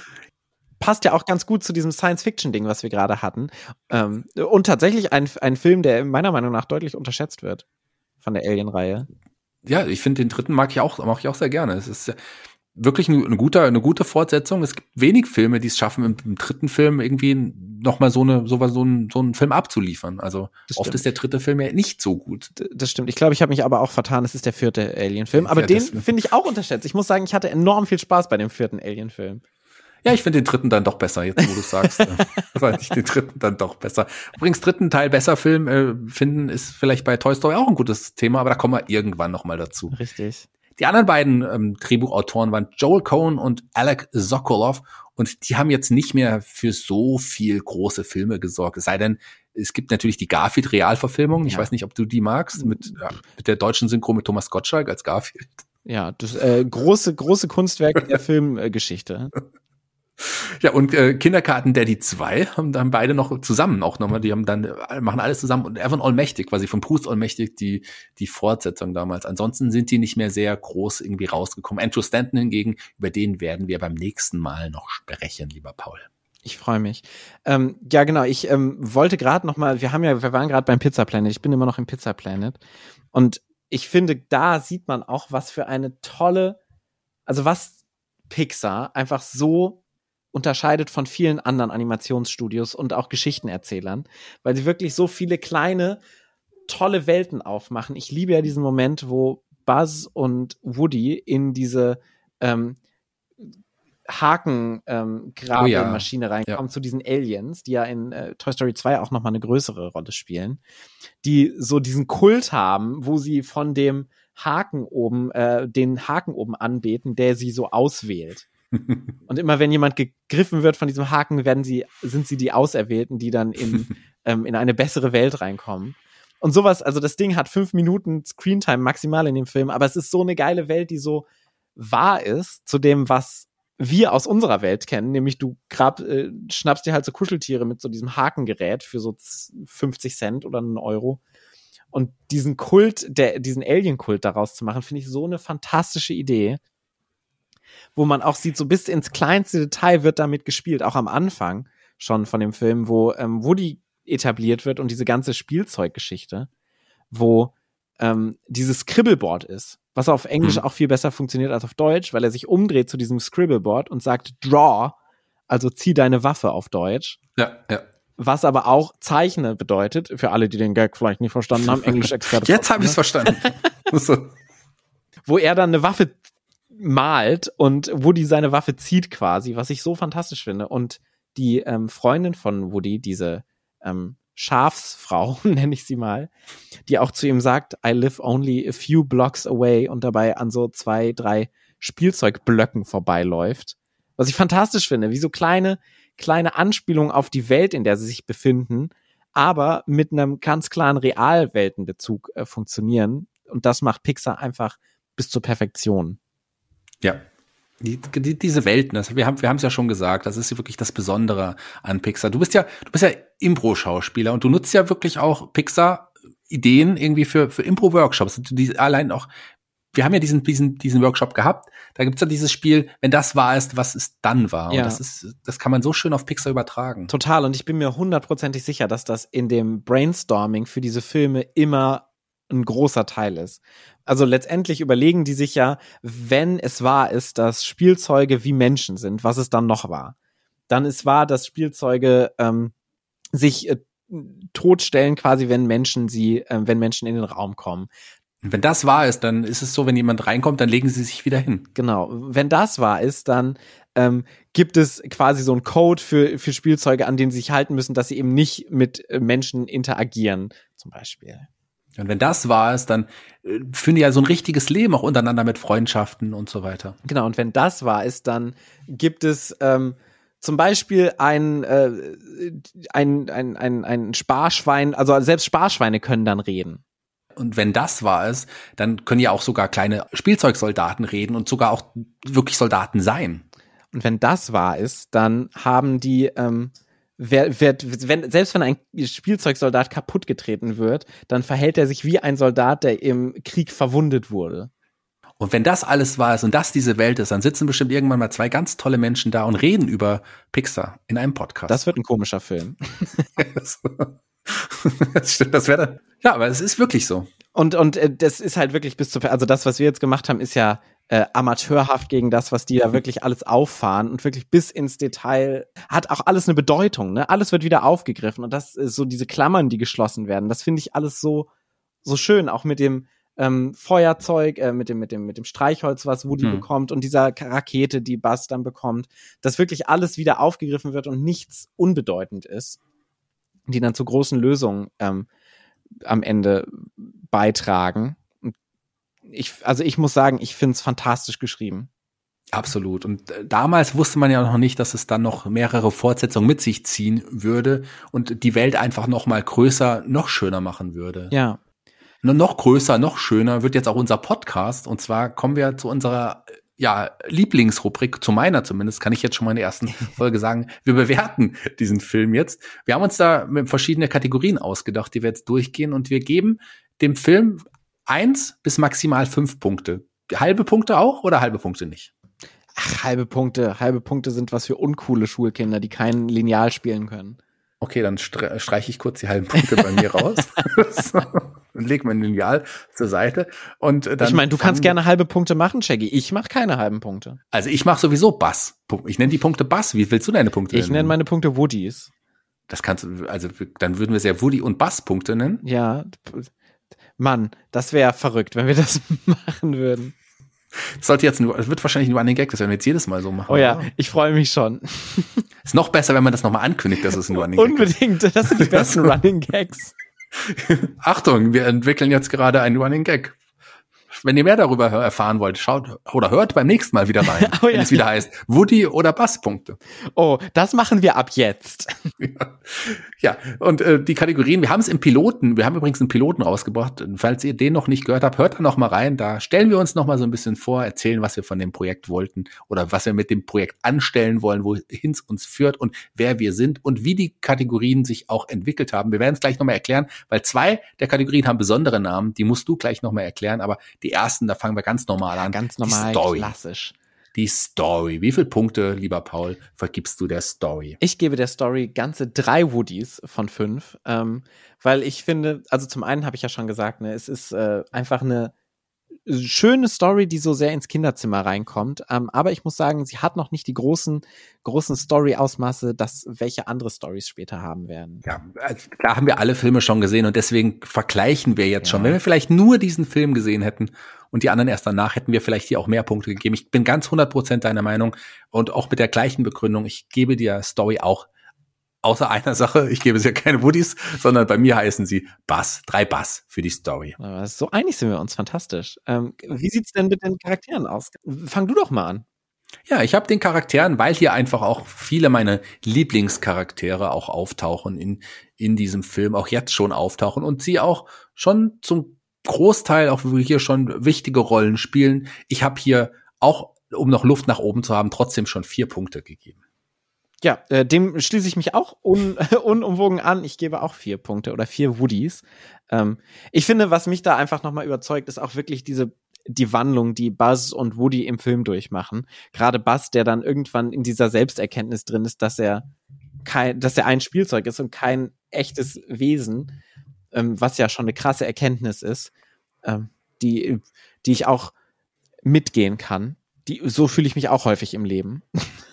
passt ja auch ganz gut zu diesem Science-Fiction-Ding, was wir gerade hatten. Ähm, und tatsächlich ein, ein Film, der meiner Meinung nach deutlich unterschätzt wird von der Alien-Reihe. Ja, ich finde den dritten mag ich auch, mag ich auch sehr gerne. Es ist wirklich ein, ein guter, eine gute Fortsetzung. Es gibt wenig Filme, die es schaffen, im, im dritten Film irgendwie nochmal so eine, so, so, einen, so einen Film abzuliefern. Also oft ist der dritte Film ja nicht so gut. Das stimmt. Ich glaube, ich habe mich aber auch vertan. Es ist der vierte Alien-Film. Aber ja, den finde ich auch unterschätzt. Ich muss sagen, ich hatte enorm viel Spaß bei dem vierten Alien-Film. Ja, ich finde den dritten dann doch besser, jetzt wo du sagst. fand ich den dritten dann doch besser. Übrigens, dritten Teil besser Film äh, finden ist vielleicht bei Toy Story auch ein gutes Thema, aber da kommen wir irgendwann noch mal dazu. Richtig. Die anderen beiden ähm, Drehbuchautoren waren Joel Cohen und Alec Sokolov und die haben jetzt nicht mehr für so viel große Filme gesorgt. Es sei denn, es gibt natürlich die Garfield-Realverfilmung. Ich weiß nicht, ob du die magst, mit, ja, mit der deutschen Synchro mit Thomas Gottschalk als Garfield. Ja, das äh, große, große Kunstwerk der Filmgeschichte. Ja, und äh, Kinderkarten Daddy 2 haben dann beide noch zusammen auch nochmal, die haben dann, äh, machen alles zusammen und Evan Allmächtig, quasi von Proust Allmächtig, die, die Fortsetzung damals. Ansonsten sind die nicht mehr sehr groß irgendwie rausgekommen. Andrew Stanton hingegen, über den werden wir beim nächsten Mal noch sprechen, lieber Paul. Ich freue mich. Ähm, ja, genau. Ich ähm, wollte gerade noch mal. Wir haben ja, wir waren gerade beim Pizza Planet. Ich bin immer noch im Pizza Planet und ich finde, da sieht man auch, was für eine tolle, also was Pixar einfach so unterscheidet von vielen anderen Animationsstudios und auch Geschichtenerzählern, weil sie wirklich so viele kleine, tolle Welten aufmachen. Ich liebe ja diesen Moment, wo Buzz und Woody in diese ähm, Haken-Grabemaschine ähm, oh ja. reinkommen ja. zu diesen Aliens, die ja in äh, Toy Story 2 auch nochmal eine größere Rolle spielen, die so diesen Kult haben, wo sie von dem Haken oben, äh, den Haken oben anbeten, der sie so auswählt. Und immer wenn jemand gegriffen wird von diesem Haken, werden sie, sind sie die Auserwählten, die dann in, ähm, in eine bessere Welt reinkommen. Und sowas, also das Ding hat fünf Minuten Screentime maximal in dem Film, aber es ist so eine geile Welt, die so wahr ist zu dem, was wir aus unserer Welt kennen, nämlich du grab, äh, schnappst dir halt so Kuscheltiere mit so diesem Hakengerät für so 50 Cent oder einen Euro. Und diesen Kult, der, diesen Alien-Kult daraus zu machen, finde ich so eine fantastische Idee wo man auch sieht, so bis ins kleinste Detail wird damit gespielt, auch am Anfang schon von dem Film, wo ähm, Woody etabliert wird und diese ganze Spielzeuggeschichte, wo ähm, dieses Scribbleboard ist, was auf Englisch mhm. auch viel besser funktioniert als auf Deutsch, weil er sich umdreht zu diesem Scribbleboard und sagt Draw, also zieh deine Waffe auf Deutsch. Ja, ja. was aber auch Zeichne bedeutet, für alle, die den Gag vielleicht nicht verstanden haben, Englisch-Experte. Jetzt habe ich es verstanden. Wo er dann eine Waffe malt und Woody seine Waffe zieht quasi, was ich so fantastisch finde. Und die ähm, Freundin von Woody, diese ähm, Schafsfrau, nenne ich sie mal, die auch zu ihm sagt, I live only a few blocks away und dabei an so zwei, drei Spielzeugblöcken vorbeiläuft. Was ich fantastisch finde, wie so kleine, kleine Anspielungen auf die Welt, in der sie sich befinden, aber mit einem ganz klaren Realweltenbezug äh, funktionieren. Und das macht Pixar einfach bis zur Perfektion. Ja, die, die, diese Welten, das, wir haben wir haben es ja schon gesagt, das ist wirklich das Besondere an Pixar. Du bist ja du bist ja Impro-Schauspieler und du nutzt ja wirklich auch Pixar Ideen irgendwie für für Impro-Workshops. Die allein auch wir haben ja diesen diesen diesen Workshop gehabt. Da gibt's ja dieses Spiel, wenn das wahr ist, was es dann war. Ja. Und das ist das kann man so schön auf Pixar übertragen. Total. Und ich bin mir hundertprozentig sicher, dass das in dem Brainstorming für diese Filme immer ein großer Teil ist. Also letztendlich überlegen die sich ja, wenn es wahr ist, dass Spielzeuge wie Menschen sind, was es dann noch war. Dann ist wahr, dass Spielzeuge ähm, sich äh, totstellen, quasi, wenn Menschen sie, äh, wenn Menschen in den Raum kommen. Wenn das wahr ist, dann ist es so, wenn jemand reinkommt, dann legen sie sich wieder hin. Genau. Wenn das wahr ist, dann ähm, gibt es quasi so einen Code für, für Spielzeuge, an denen sie sich halten müssen, dass sie eben nicht mit äh, Menschen interagieren, zum Beispiel. Und wenn das wahr ist, dann äh, die ja so ein richtiges Leben auch untereinander mit Freundschaften und so weiter. Genau, und wenn das wahr ist, dann gibt es ähm, zum Beispiel ein, äh, ein, ein, ein, ein Sparschwein, also selbst Sparschweine können dann reden. Und wenn das wahr ist, dann können ja auch sogar kleine Spielzeugsoldaten reden und sogar auch wirklich Soldaten sein. Und wenn das wahr ist, dann haben die ähm, wer, wer, wenn, selbst wenn ein Spielzeugsoldat kaputt getreten wird, dann verhält er sich wie ein Soldat, der im Krieg verwundet wurde. Und wenn das alles wahr ist und das diese Welt ist, dann sitzen bestimmt irgendwann mal zwei ganz tolle Menschen da und reden über Pixar in einem Podcast. Das wird ein komischer Film. das stimmt, das wäre dann. Ja, aber es ist wirklich so. Und, und äh, das ist halt wirklich bis zu, also das, was wir jetzt gemacht haben, ist ja äh, amateurhaft gegen das, was die da wirklich alles auffahren und wirklich bis ins Detail hat auch alles eine Bedeutung, ne? Alles wird wieder aufgegriffen und das ist so diese Klammern, die geschlossen werden. Das finde ich alles so so schön, auch mit dem ähm, Feuerzeug, äh, mit dem mit dem mit dem Streichholz, was Woody hm. bekommt und dieser Rakete, die Buzz dann bekommt, dass wirklich alles wieder aufgegriffen wird und nichts unbedeutend ist, die dann zu großen Lösungen ähm, am Ende beitragen ich, also ich muss sagen, ich finde es fantastisch geschrieben. Absolut. Und äh, damals wusste man ja noch nicht, dass es dann noch mehrere Fortsetzungen mit sich ziehen würde und die Welt einfach noch mal größer, noch schöner machen würde. Ja. Nur noch größer, noch schöner wird jetzt auch unser Podcast. Und zwar kommen wir zu unserer ja, Lieblingsrubrik, zu meiner zumindest, kann ich jetzt schon mal in der ersten Folge sagen, wir bewerten diesen Film jetzt. Wir haben uns da verschiedene Kategorien ausgedacht, die wir jetzt durchgehen und wir geben dem Film eins bis maximal fünf Punkte. Halbe Punkte auch oder halbe Punkte nicht? Ach, halbe Punkte. Halbe Punkte sind was für uncoole Schulkinder, die kein Lineal spielen können. Okay, dann streiche ich kurz die halben Punkte bei mir raus. so, und leg mein Lineal zur Seite. Und dann ich meine, du kannst gerne halbe Punkte machen, Shaggy. Ich mache keine halben Punkte. Also ich mache sowieso Bass. Ich nenne die Punkte Bass. Wie willst du deine Punkte Ich nenne meine Punkte Woodies. Das kannst du, also dann würden wir es ja Woody und Bass Punkte nennen. Ja, Mann, das wäre verrückt, wenn wir das machen würden. Das sollte jetzt nur, es wird wahrscheinlich nur den Gag, das werden wir jetzt jedes Mal so machen. Oh ja, ich freue mich schon. Ist noch besser, wenn man das nochmal ankündigt, dass es nur an den Gag Unbedingt, das sind die besten Running Gags. Achtung, wir entwickeln jetzt gerade einen Running Gag. Wenn ihr mehr darüber erfahren wollt, schaut oder hört beim nächsten Mal wieder rein, oh, ja. wenn es wieder heißt Woody oder Basspunkte. Oh, das machen wir ab jetzt. ja. ja, und äh, die Kategorien, wir haben es im Piloten, wir haben übrigens einen Piloten rausgebracht. Falls ihr den noch nicht gehört habt, hört da noch mal rein. Da stellen wir uns noch mal so ein bisschen vor, erzählen, was wir von dem Projekt wollten oder was wir mit dem Projekt anstellen wollen, wohin es uns führt und wer wir sind und wie die Kategorien sich auch entwickelt haben. Wir werden es gleich noch mal erklären, weil zwei der Kategorien haben besondere Namen, die musst du gleich noch mal erklären, aber die ersten, da fangen wir ganz normal an. Ganz normal, Story. klassisch. Die Story. Wie viele Punkte, lieber Paul, vergibst du der Story? Ich gebe der Story ganze drei Woodies von fünf, ähm, weil ich finde, also zum einen habe ich ja schon gesagt, ne, es ist äh, einfach eine schöne Story, die so sehr ins Kinderzimmer reinkommt. Ähm, aber ich muss sagen, sie hat noch nicht die großen, großen Story-Ausmaße, dass welche andere Stories später haben werden. Ja, also klar haben wir alle Filme schon gesehen und deswegen vergleichen wir jetzt ja. schon. Wenn wir vielleicht nur diesen Film gesehen hätten und die anderen erst danach, hätten wir vielleicht hier auch mehr Punkte gegeben. Ich bin ganz 100% deiner Meinung und auch mit der gleichen Begründung. Ich gebe dir Story auch Außer einer Sache, ich gebe es ja keine Woodies, sondern bei mir heißen sie Bass, drei Bass für die Story. so einig sind wir uns, fantastisch. Ähm, wie sieht's denn mit den Charakteren aus? Fang du doch mal an. Ja, ich habe den Charakteren, weil hier einfach auch viele meiner Lieblingscharaktere auch auftauchen in, in diesem Film, auch jetzt schon auftauchen und sie auch schon zum Großteil auch hier schon wichtige Rollen spielen. Ich habe hier auch, um noch Luft nach oben zu haben, trotzdem schon vier Punkte gegeben. Ja, äh, dem schließe ich mich auch un unumwogen an. Ich gebe auch vier Punkte oder vier Woodies. Ähm, ich finde, was mich da einfach nochmal überzeugt, ist auch wirklich diese die Wandlung, die Buzz und Woody im Film durchmachen. Gerade Buzz, der dann irgendwann in dieser Selbsterkenntnis drin ist, dass er kein, dass er ein Spielzeug ist und kein echtes Wesen, ähm, was ja schon eine krasse Erkenntnis ist, ähm, die, die ich auch mitgehen kann. Die, so fühle ich mich auch häufig im Leben.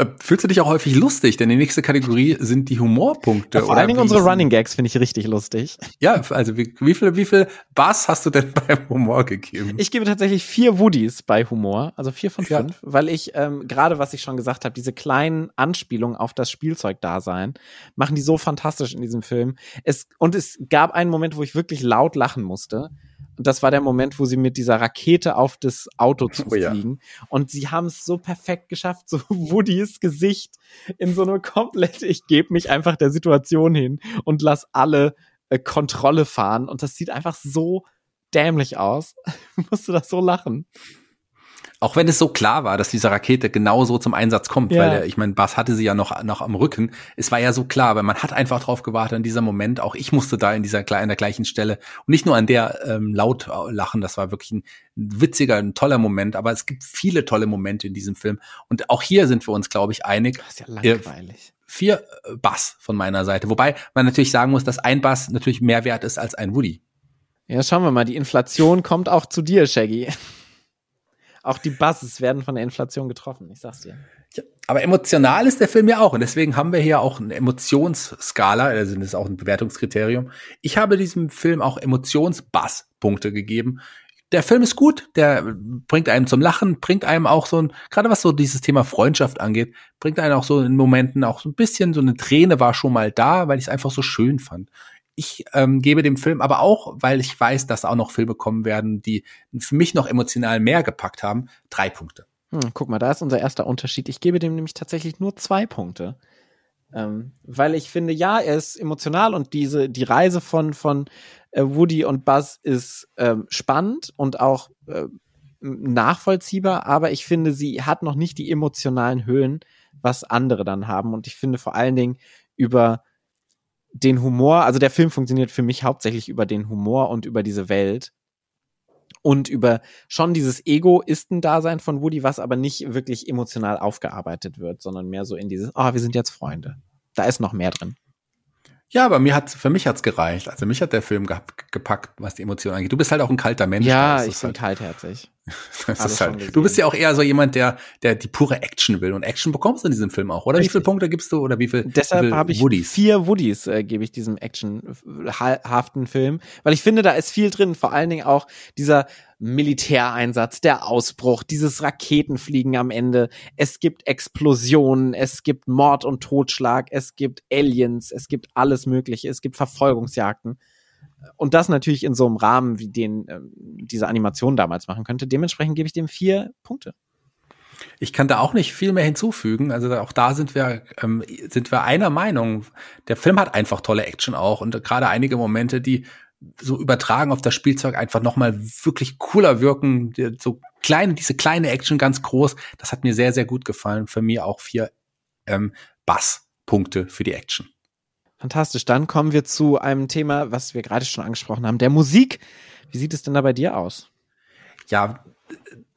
Äh, fühlst du dich auch häufig lustig? Denn die nächste Kategorie sind die Humorpunkte. Ja, vor allen Dingen unsere Running Gags finde ich richtig lustig. Ja, also wie, wie viel, wie viel Bass hast du denn beim Humor gegeben? Ich gebe tatsächlich vier Woodies bei Humor, also vier von fünf, ja. weil ich ähm, gerade, was ich schon gesagt habe, diese kleinen Anspielungen auf das Spielzeugdasein machen die so fantastisch in diesem Film. Es und es gab einen Moment, wo ich wirklich laut lachen musste das war der Moment, wo sie mit dieser Rakete auf das Auto zu oh, Ja. Und sie haben es so perfekt geschafft, so Woodys Gesicht in so eine komplette, ich gebe mich einfach der Situation hin und lass alle äh, Kontrolle fahren. Und das sieht einfach so dämlich aus. Musste das so lachen. Auch wenn es so klar war, dass diese Rakete genauso zum Einsatz kommt, ja. weil der, ich meine, Bass hatte sie ja noch, noch am Rücken. Es war ja so klar, weil man hat einfach drauf gewartet in dieser Moment. Auch ich musste da in dieser an der gleichen Stelle und nicht nur an der ähm, laut lachen. Das war wirklich ein witziger, ein toller Moment. Aber es gibt viele tolle Momente in diesem Film. Und auch hier sind wir uns, glaube ich, einig. Das ist ja langweilig. Äh, vier Bass von meiner Seite. Wobei man natürlich sagen muss, dass ein Bass natürlich mehr wert ist als ein Woody. Ja, schauen wir mal. Die Inflation kommt auch zu dir, Shaggy. Auch die Buzzes werden von der Inflation getroffen, ich sag's dir. Ja, aber emotional ist der Film ja auch. Und deswegen haben wir hier auch eine Emotionsskala, also das ist auch ein Bewertungskriterium. Ich habe diesem Film auch Emotionsbass-Punkte gegeben. Der Film ist gut, der bringt einem zum Lachen, bringt einem auch so ein, gerade was so dieses Thema Freundschaft angeht, bringt einen auch so in Momenten auch so ein bisschen, so eine Träne war schon mal da, weil ich es einfach so schön fand. Ich ähm, gebe dem Film aber auch, weil ich weiß, dass auch noch Filme kommen werden, die für mich noch emotional mehr gepackt haben, drei Punkte. Hm, guck mal, da ist unser erster Unterschied. Ich gebe dem nämlich tatsächlich nur zwei Punkte. Ähm, weil ich finde, ja, er ist emotional und diese, die Reise von, von äh, Woody und Buzz ist ähm, spannend und auch äh, nachvollziehbar, aber ich finde, sie hat noch nicht die emotionalen Höhen, was andere dann haben. Und ich finde vor allen Dingen über den Humor, also der Film funktioniert für mich hauptsächlich über den Humor und über diese Welt und über schon dieses Egoisten-Dasein von Woody, was aber nicht wirklich emotional aufgearbeitet wird, sondern mehr so in dieses, ah, oh, wir sind jetzt Freunde. Da ist noch mehr drin. Ja, aber mir hat, für mich hat's gereicht. Also mich hat der Film ge gepackt, was die Emotionen angeht. Du bist halt auch ein kalter Mensch. Ja, ich bin halt, kaltherzig. halt, du bist ja auch eher so jemand, der, der die pure Action will. Und Action bekommst du in diesem Film auch, oder? Richtig. Wie viele Punkte gibst du oder wie viel? Deshalb habe ich Woodies? vier Woodies, äh, gebe ich diesem actionhaften Film. Weil ich finde, da ist viel drin. Vor allen Dingen auch dieser Militäreinsatz, der Ausbruch, dieses Raketenfliegen am Ende. Es gibt Explosionen, es gibt Mord und Totschlag, es gibt Aliens, es gibt alles Mögliche, es gibt Verfolgungsjagden. Und das natürlich in so einem Rahmen, wie den äh, diese Animation damals machen könnte. Dementsprechend gebe ich dem vier Punkte. Ich kann da auch nicht viel mehr hinzufügen. Also auch da sind wir, ähm, sind wir einer Meinung. Der Film hat einfach tolle Action auch und gerade einige Momente, die so übertragen auf das Spielzeug einfach nochmal wirklich cooler wirken. So kleine, diese kleine Action ganz groß. Das hat mir sehr, sehr gut gefallen. Für mich auch vier ähm, Bass-Punkte für die Action. Fantastisch. Dann kommen wir zu einem Thema, was wir gerade schon angesprochen haben, der Musik. Wie sieht es denn da bei dir aus? Ja,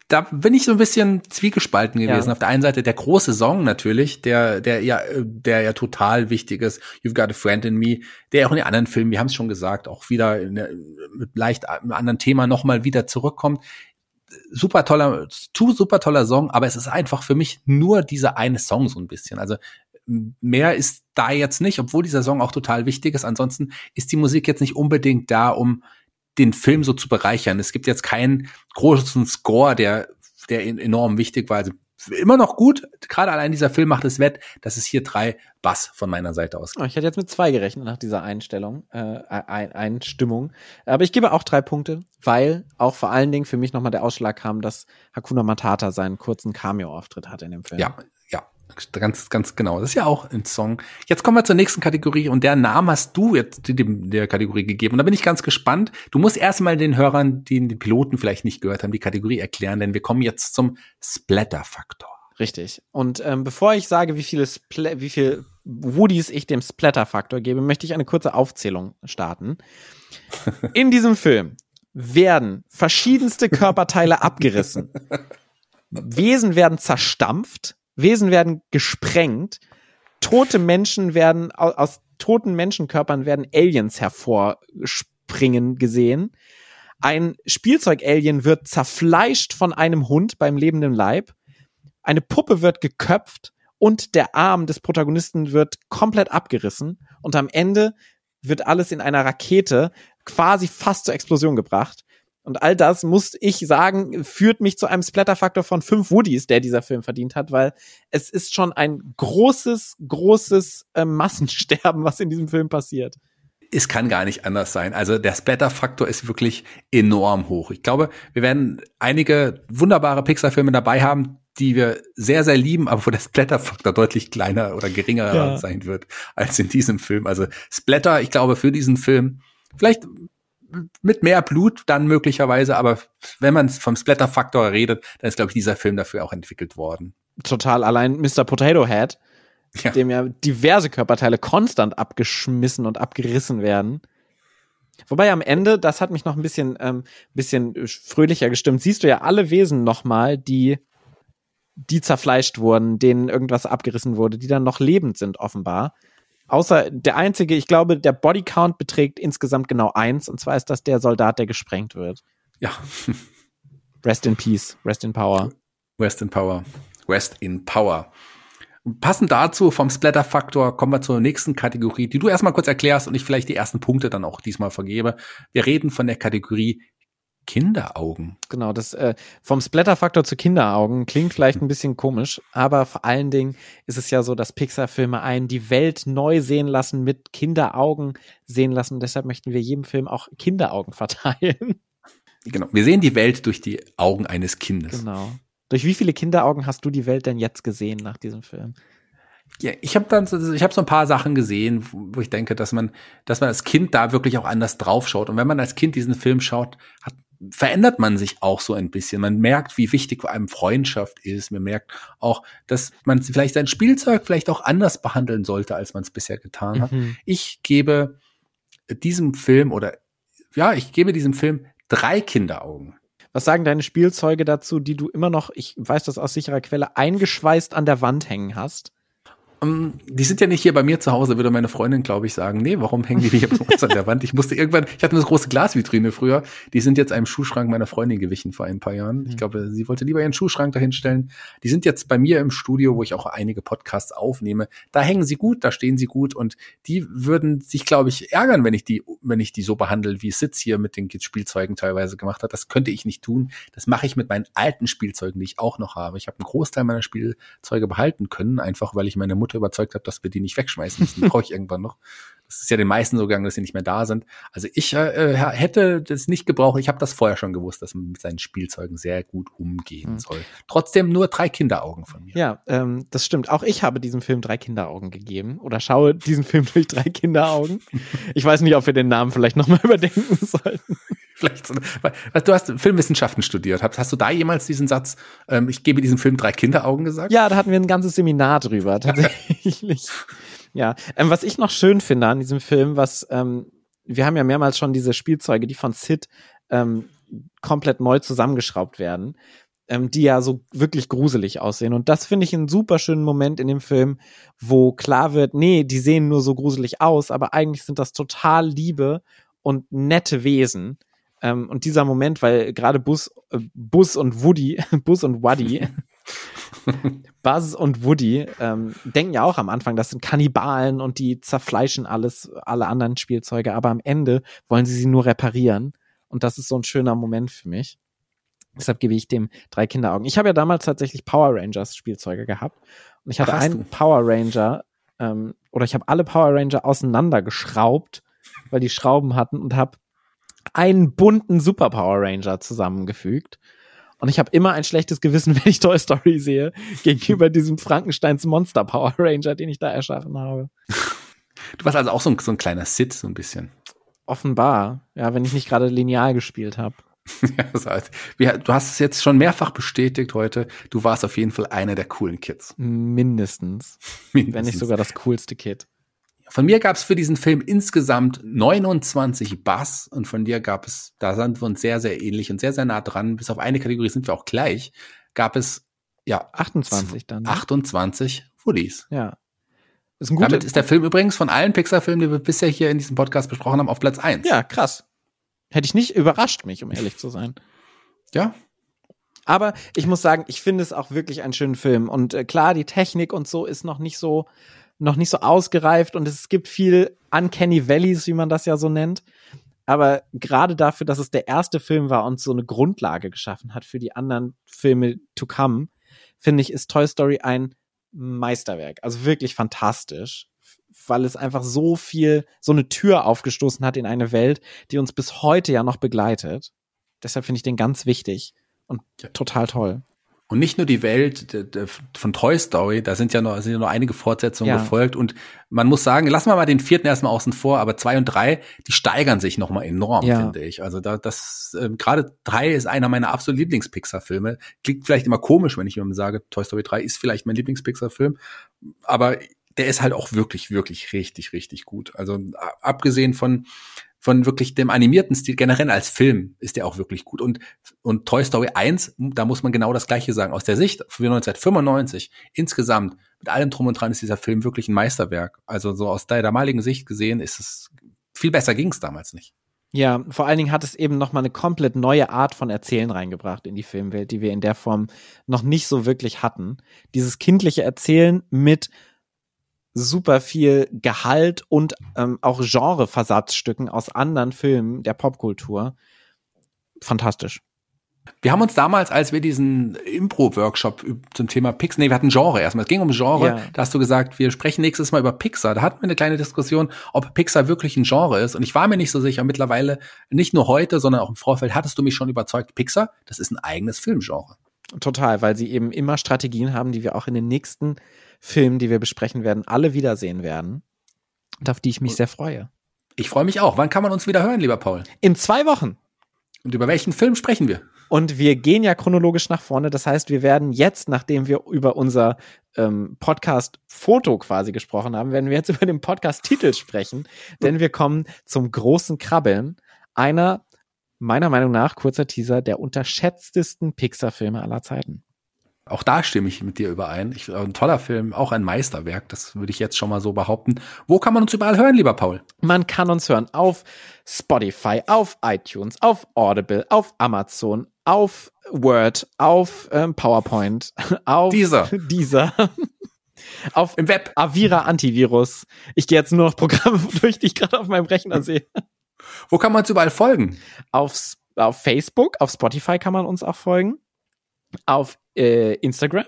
da bin ich so ein bisschen zwiegespalten gewesen. Ja. Auf der einen Seite der große Song natürlich, der, der ja, der ja total wichtig ist. You've Got a Friend in Me, der auch in den anderen Filmen, wir haben es schon gesagt, auch wieder in, mit leicht einem anderen Thema nochmal wieder zurückkommt. Super toller, tu super toller Song, aber es ist einfach für mich nur dieser eine Song so ein bisschen. Also mehr ist da jetzt nicht, obwohl dieser Song auch total wichtig ist. Ansonsten ist die Musik jetzt nicht unbedingt da, um den Film so zu bereichern. Es gibt jetzt keinen großen Score, der, der enorm wichtig war. Also immer noch gut. Gerade allein dieser Film macht es wett. Das ist hier drei Bass von meiner Seite aus. Oh, ich hätte jetzt mit zwei gerechnet nach dieser Einstellung, äh, ein, Einstimmung. Aber ich gebe auch drei Punkte, weil auch vor allen Dingen für mich nochmal der Ausschlag kam, dass Hakuna Matata seinen kurzen Cameo-Auftritt hat in dem Film. Ja, Ganz, ganz genau. Das ist ja auch ein Song. Jetzt kommen wir zur nächsten Kategorie und der Name hast du jetzt dem, der Kategorie gegeben. Und da bin ich ganz gespannt. Du musst erstmal den Hörern, die den Piloten vielleicht nicht gehört haben, die Kategorie erklären, denn wir kommen jetzt zum Splatter-Faktor. Richtig. Und ähm, bevor ich sage, wie viele, Spl wie viel Woodies ich dem Splatter-Faktor gebe, möchte ich eine kurze Aufzählung starten. In diesem Film werden verschiedenste Körperteile abgerissen. Wesen werden zerstampft, Wesen werden gesprengt, tote Menschen werden, aus, toten Menschenkörpern werden Aliens hervorspringen gesehen. Ein Spielzeug-Alien wird zerfleischt von einem Hund beim lebenden Leib. Eine Puppe wird geköpft und der Arm des Protagonisten wird komplett abgerissen. Und am Ende wird alles in einer Rakete quasi fast zur Explosion gebracht. Und all das, muss ich sagen, führt mich zu einem Splatterfaktor von fünf Woodies, der dieser Film verdient hat, weil es ist schon ein großes, großes äh, Massensterben, was in diesem Film passiert. Es kann gar nicht anders sein. Also der Splatter-Faktor ist wirklich enorm hoch. Ich glaube, wir werden einige wunderbare Pixar-Filme dabei haben, die wir sehr, sehr lieben, aber wo der Splatter-Faktor deutlich kleiner oder geringer ja. sein wird als in diesem Film. Also Splatter, ich glaube, für diesen Film, vielleicht mit mehr Blut dann möglicherweise, aber wenn man vom Splatter-Faktor redet, dann ist, glaube ich, dieser Film dafür auch entwickelt worden. Total. Allein Mr. Potato Head, ja. dem ja diverse Körperteile konstant abgeschmissen und abgerissen werden. Wobei am Ende, das hat mich noch ein bisschen, ähm, bisschen fröhlicher gestimmt, siehst du ja alle Wesen nochmal, die, die zerfleischt wurden, denen irgendwas abgerissen wurde, die dann noch lebend sind offenbar. Außer der einzige, ich glaube, der Bodycount beträgt insgesamt genau eins, und zwar ist das der Soldat, der gesprengt wird. Ja. Rest in Peace, Rest in Power. Rest in Power. Rest in Power. passend dazu vom Splatter-Faktor kommen wir zur nächsten Kategorie, die du erstmal kurz erklärst und ich vielleicht die ersten Punkte dann auch diesmal vergebe. Wir reden von der Kategorie Kinderaugen. Genau, das äh, vom Splatter-Faktor zu Kinderaugen klingt vielleicht ein bisschen komisch, aber vor allen Dingen ist es ja so, dass Pixar-Filme einen die Welt neu sehen lassen, mit Kinderaugen sehen lassen. Deshalb möchten wir jedem Film auch Kinderaugen verteilen. Genau, wir sehen die Welt durch die Augen eines Kindes. Genau. Durch wie viele Kinderaugen hast du die Welt denn jetzt gesehen nach diesem Film? Ja, ich habe dann, ich habe so ein paar Sachen gesehen, wo ich denke, dass man, dass man als Kind da wirklich auch anders draufschaut. Und wenn man als Kind diesen Film schaut, hat verändert man sich auch so ein bisschen. Man merkt, wie wichtig vor allem Freundschaft ist. Man merkt auch, dass man vielleicht sein Spielzeug vielleicht auch anders behandeln sollte, als man es bisher getan hat. Mhm. Ich gebe diesem Film oder ja, ich gebe diesem Film drei Kinderaugen. Was sagen deine Spielzeuge dazu, die du immer noch, ich weiß das aus sicherer Quelle, eingeschweißt an der Wand hängen hast? Ähm, die sind ja nicht hier bei mir zu Hause, würde meine Freundin, glaube ich, sagen. Nee, warum hängen die hier bei uns an der Wand? Ich musste irgendwann, ich hatte eine große Glasvitrine früher, die sind jetzt einem Schuhschrank meiner Freundin gewichen vor ein paar Jahren. Ich mhm. glaube, sie wollte lieber ihren Schuhschrank dahinstellen. Die sind jetzt bei mir im Studio, wo ich auch einige Podcasts aufnehme. Da hängen sie gut, da stehen sie gut und die würden sich, glaube ich, ärgern, wenn ich die, wenn ich die so behandle, wie Sitz hier mit den Spielzeugen teilweise gemacht hat. Das könnte ich nicht tun. Das mache ich mit meinen alten Spielzeugen, die ich auch noch habe. Ich habe einen Großteil meiner Spielzeuge behalten können, einfach weil ich meine Mutter Mutter überzeugt habe, dass wir die nicht wegschmeißen müssen. Die brauche ich irgendwann noch. Das ist ja den meisten so gegangen, dass sie nicht mehr da sind. Also ich äh, hätte das nicht gebraucht. Ich habe das vorher schon gewusst, dass man mit seinen Spielzeugen sehr gut umgehen mhm. soll. Trotzdem nur drei Kinderaugen von mir. Ja, ähm, das stimmt. Auch ich habe diesem Film drei Kinderaugen gegeben oder schaue diesen Film durch drei Kinderaugen. Ich weiß nicht, ob wir den Namen vielleicht nochmal überdenken sollten. Vielleicht so, du hast Filmwissenschaften studiert. Hast, hast du da jemals diesen Satz, ähm, ich gebe diesem Film drei Kinderaugen gesagt? Ja, da hatten wir ein ganzes Seminar drüber, tatsächlich. Ja, ähm, was ich noch schön finde an diesem Film, was, ähm, wir haben ja mehrmals schon diese Spielzeuge, die von Sid ähm, komplett neu zusammengeschraubt werden. ähm, die ja so wirklich gruselig aussehen. Und das finde ich einen super schönen Moment in dem Film, wo klar wird, nee, die sehen nur so gruselig aus, aber eigentlich sind das total liebe und nette Wesen. Ähm, und dieser Moment, weil gerade Bus, äh, Bus und Woody, Bus und Waddy, Buzz und Woody ähm, denken ja auch am Anfang, das sind Kannibalen und die zerfleischen alles, alle anderen Spielzeuge, aber am Ende wollen sie sie nur reparieren. Und das ist so ein schöner Moment für mich. Deshalb gebe ich dem drei Kinderaugen. Ich habe ja damals tatsächlich Power Rangers Spielzeuge gehabt. Und ich hatte Ach, einen du? Power Ranger, ähm, oder ich habe alle Power Ranger auseinandergeschraubt, weil die Schrauben hatten und habe einen bunten Super Power Ranger zusammengefügt. Und ich habe immer ein schlechtes Gewissen, wenn ich Toy Story sehe, gegenüber diesem Frankensteins Monster Power Ranger, den ich da erschaffen habe. Du warst also auch so ein, so ein kleiner Sid, so ein bisschen. Offenbar, ja, wenn ich nicht gerade lineal gespielt habe. ja, das heißt, du hast es jetzt schon mehrfach bestätigt heute. Du warst auf jeden Fall einer der coolen Kids. Mindestens. Mindestens. Wenn nicht sogar das coolste Kid. Von mir gab es für diesen Film insgesamt 29 Bass und von dir gab es, da sind wir uns sehr, sehr ähnlich und sehr, sehr nah dran. Bis auf eine Kategorie sind wir auch gleich. Gab es ja 28 dann. Ne? 28 Woodies. Ja. Ist ein Damit ist der Film übrigens von allen Pixar-Filmen, die wir bisher hier in diesem Podcast besprochen haben, auf Platz 1. Ja, krass. Hätte ich nicht überrascht mich, um ehrlich zu sein. Ja. Aber ich muss sagen, ich finde es auch wirklich einen schönen Film. Und äh, klar, die Technik und so ist noch nicht so, noch nicht so ausgereift und es gibt viel Uncanny Valleys, wie man das ja so nennt. Aber gerade dafür, dass es der erste Film war und so eine Grundlage geschaffen hat für die anderen Filme to come, finde ich, ist Toy Story ein Meisterwerk. Also wirklich fantastisch weil es einfach so viel, so eine Tür aufgestoßen hat in eine Welt, die uns bis heute ja noch begleitet. Deshalb finde ich den ganz wichtig und total toll. Und nicht nur die Welt von Toy Story, da sind ja noch, sind ja noch einige Fortsetzungen ja. gefolgt. Und man muss sagen, lassen wir mal den vierten erstmal außen vor, aber zwei und drei, die steigern sich nochmal enorm, ja. finde ich. Also da, das, äh, gerade drei ist einer meiner absoluten Lieblings-Pixar-Filme. Klingt vielleicht immer komisch, wenn ich jemandem sage, Toy Story 3 ist vielleicht mein Lieblings-Pixar-Film. Aber der ist halt auch wirklich, wirklich richtig, richtig gut. Also abgesehen von, von wirklich dem animierten Stil, generell als Film ist der auch wirklich gut. Und, und Toy Story 1, da muss man genau das Gleiche sagen. Aus der Sicht für 1995 insgesamt, mit allem drum und dran ist dieser Film wirklich ein Meisterwerk. Also so aus der damaligen Sicht gesehen ist es, viel besser ging es damals nicht. Ja, vor allen Dingen hat es eben nochmal eine komplett neue Art von Erzählen reingebracht in die Filmwelt, die wir in der Form noch nicht so wirklich hatten. Dieses kindliche Erzählen mit super viel Gehalt und ähm, auch Genreversatzstücken aus anderen Filmen der Popkultur. Fantastisch. Wir haben uns damals, als wir diesen Impro-Workshop zum Thema Pixar, nee, wir hatten Genre erstmal. Es ging um Genre. Ja. Da hast du gesagt, wir sprechen nächstes Mal über Pixar. Da hatten wir eine kleine Diskussion, ob Pixar wirklich ein Genre ist. Und ich war mir nicht so sicher. Mittlerweile, nicht nur heute, sondern auch im Vorfeld, hattest du mich schon überzeugt, Pixar, das ist ein eigenes Filmgenre. Total, weil sie eben immer Strategien haben, die wir auch in den nächsten Filmen, die wir besprechen werden, alle wiedersehen werden. Und auf die ich mich sehr freue. Ich freue mich auch. Wann kann man uns wieder hören, lieber Paul? In zwei Wochen. Und über welchen Film sprechen wir? Und wir gehen ja chronologisch nach vorne. Das heißt, wir werden jetzt, nachdem wir über unser ähm, Podcast-Foto quasi gesprochen haben, werden wir jetzt über den Podcast-Titel sprechen. Denn wir kommen zum großen Krabbeln einer, meiner Meinung nach, kurzer Teaser, der unterschätztesten Pixar-Filme aller Zeiten. Auch da stimme ich mit dir überein. Ich, ein toller Film, auch ein Meisterwerk, das würde ich jetzt schon mal so behaupten. Wo kann man uns überall hören, lieber Paul? Man kann uns hören auf Spotify, auf iTunes, auf Audible, auf Amazon, auf Word, auf ähm, PowerPoint, auf dieser, dieser. auf im Web. Avira Antivirus. Ich gehe jetzt nur noch Programme durch, die ich gerade auf meinem Rechner sehe. Wo kann man uns überall folgen? Auf, auf Facebook, auf Spotify kann man uns auch folgen auf äh, Instagram,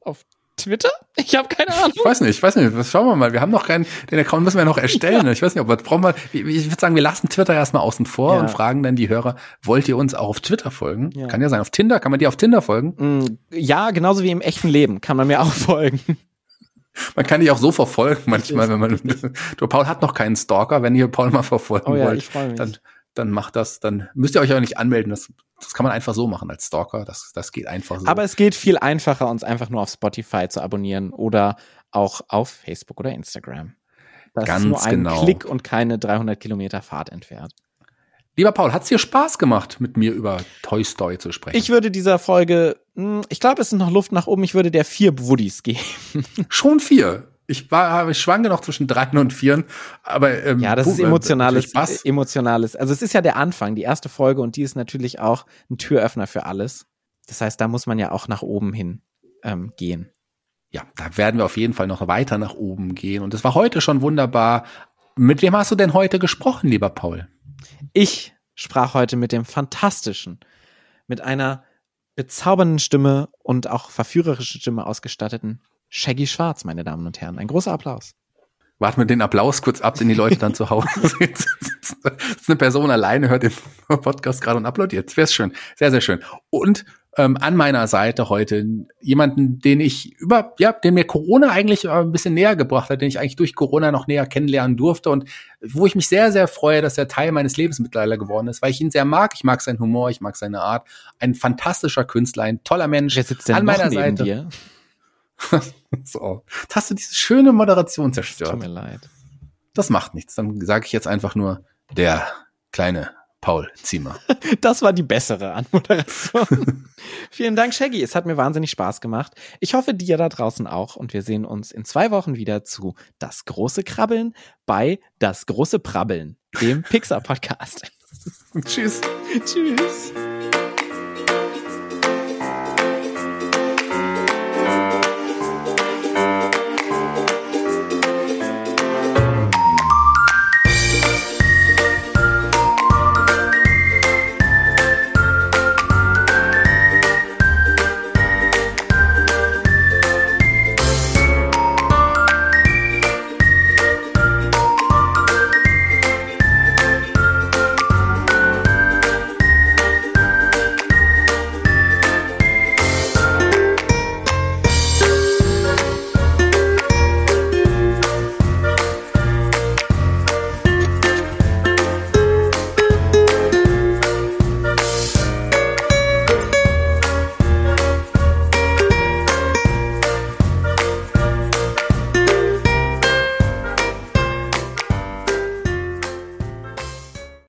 auf Twitter? Ich habe keine Ahnung. Ich weiß nicht, ich weiß nicht. Was schauen wir mal. Wir haben noch keinen, den Account müssen wir noch erstellen. Ja. Ich weiß nicht, ob wir brauchen wir. Ich würde sagen, wir lassen Twitter erstmal außen vor ja. und fragen dann die Hörer, wollt ihr uns auch auf Twitter folgen? Ja. Kann ja sein, auf Tinder, kann man dir auf Tinder folgen? Mm, ja, genauso wie im echten Leben kann man mir auch folgen. Man kann dich auch so verfolgen manchmal, wenn man. Du, Paul hat noch keinen Stalker, wenn ihr Paul mal verfolgen oh ja, wollt. Ich mich. Dann dann macht das, dann müsst ihr euch auch nicht anmelden. Das, das kann man einfach so machen als Stalker. Das, das geht einfach so. Aber es geht viel einfacher, uns einfach nur auf Spotify zu abonnieren oder auch auf Facebook oder Instagram. Das Ganz ist nur ein genau. Klick und keine 300 Kilometer Fahrt entfernt. Lieber Paul, hat es dir Spaß gemacht, mit mir über Toy Story zu sprechen? Ich würde dieser Folge, hm, ich glaube, es ist noch Luft nach oben, ich würde der vier Woodies geben. Schon vier. Ich war, ich schwanke noch zwischen drei und vier, aber ähm, ja, das ist äh, emotionales, äh, emotionales. Also es ist ja der Anfang, die erste Folge und die ist natürlich auch ein Türöffner für alles. Das heißt, da muss man ja auch nach oben hin ähm, gehen. Ja, da werden wir auf jeden Fall noch weiter nach oben gehen. Und es war heute schon wunderbar. Mit wem hast du denn heute gesprochen, lieber Paul? Ich sprach heute mit dem fantastischen, mit einer bezaubernden Stimme und auch verführerischen Stimme ausgestatteten Shaggy Schwarz, meine Damen und Herren. Ein großer Applaus. Warten wir den Applaus kurz ab, den die Leute dann zu Hause sitzen. eine Person alleine, hört den Podcast gerade und applaudiert. Wäre schön. Sehr, sehr schön. Und ähm, an meiner Seite heute jemanden, den ich über, ja, den mir Corona eigentlich ein bisschen näher gebracht hat, den ich eigentlich durch Corona noch näher kennenlernen durfte und wo ich mich sehr, sehr freue, dass er Teil meines Lebens mittlerweile geworden ist, weil ich ihn sehr mag. Ich mag seinen Humor, ich mag seine Art. Ein fantastischer Künstler, ein toller Mensch. Wer sitzt denn an meiner Seite. Dir? so. Jetzt hast du diese schöne Moderation zerstört. Tut mir leid. Das macht nichts. Dann sage ich jetzt einfach nur der kleine Paul Ziemer. Das war die bessere Anmoderation. Vielen Dank, Shaggy. Es hat mir wahnsinnig Spaß gemacht. Ich hoffe, dir da draußen auch. Und wir sehen uns in zwei Wochen wieder zu Das große Krabbeln bei Das große Prabbeln, dem Pixar-Podcast. Tschüss. Tschüss.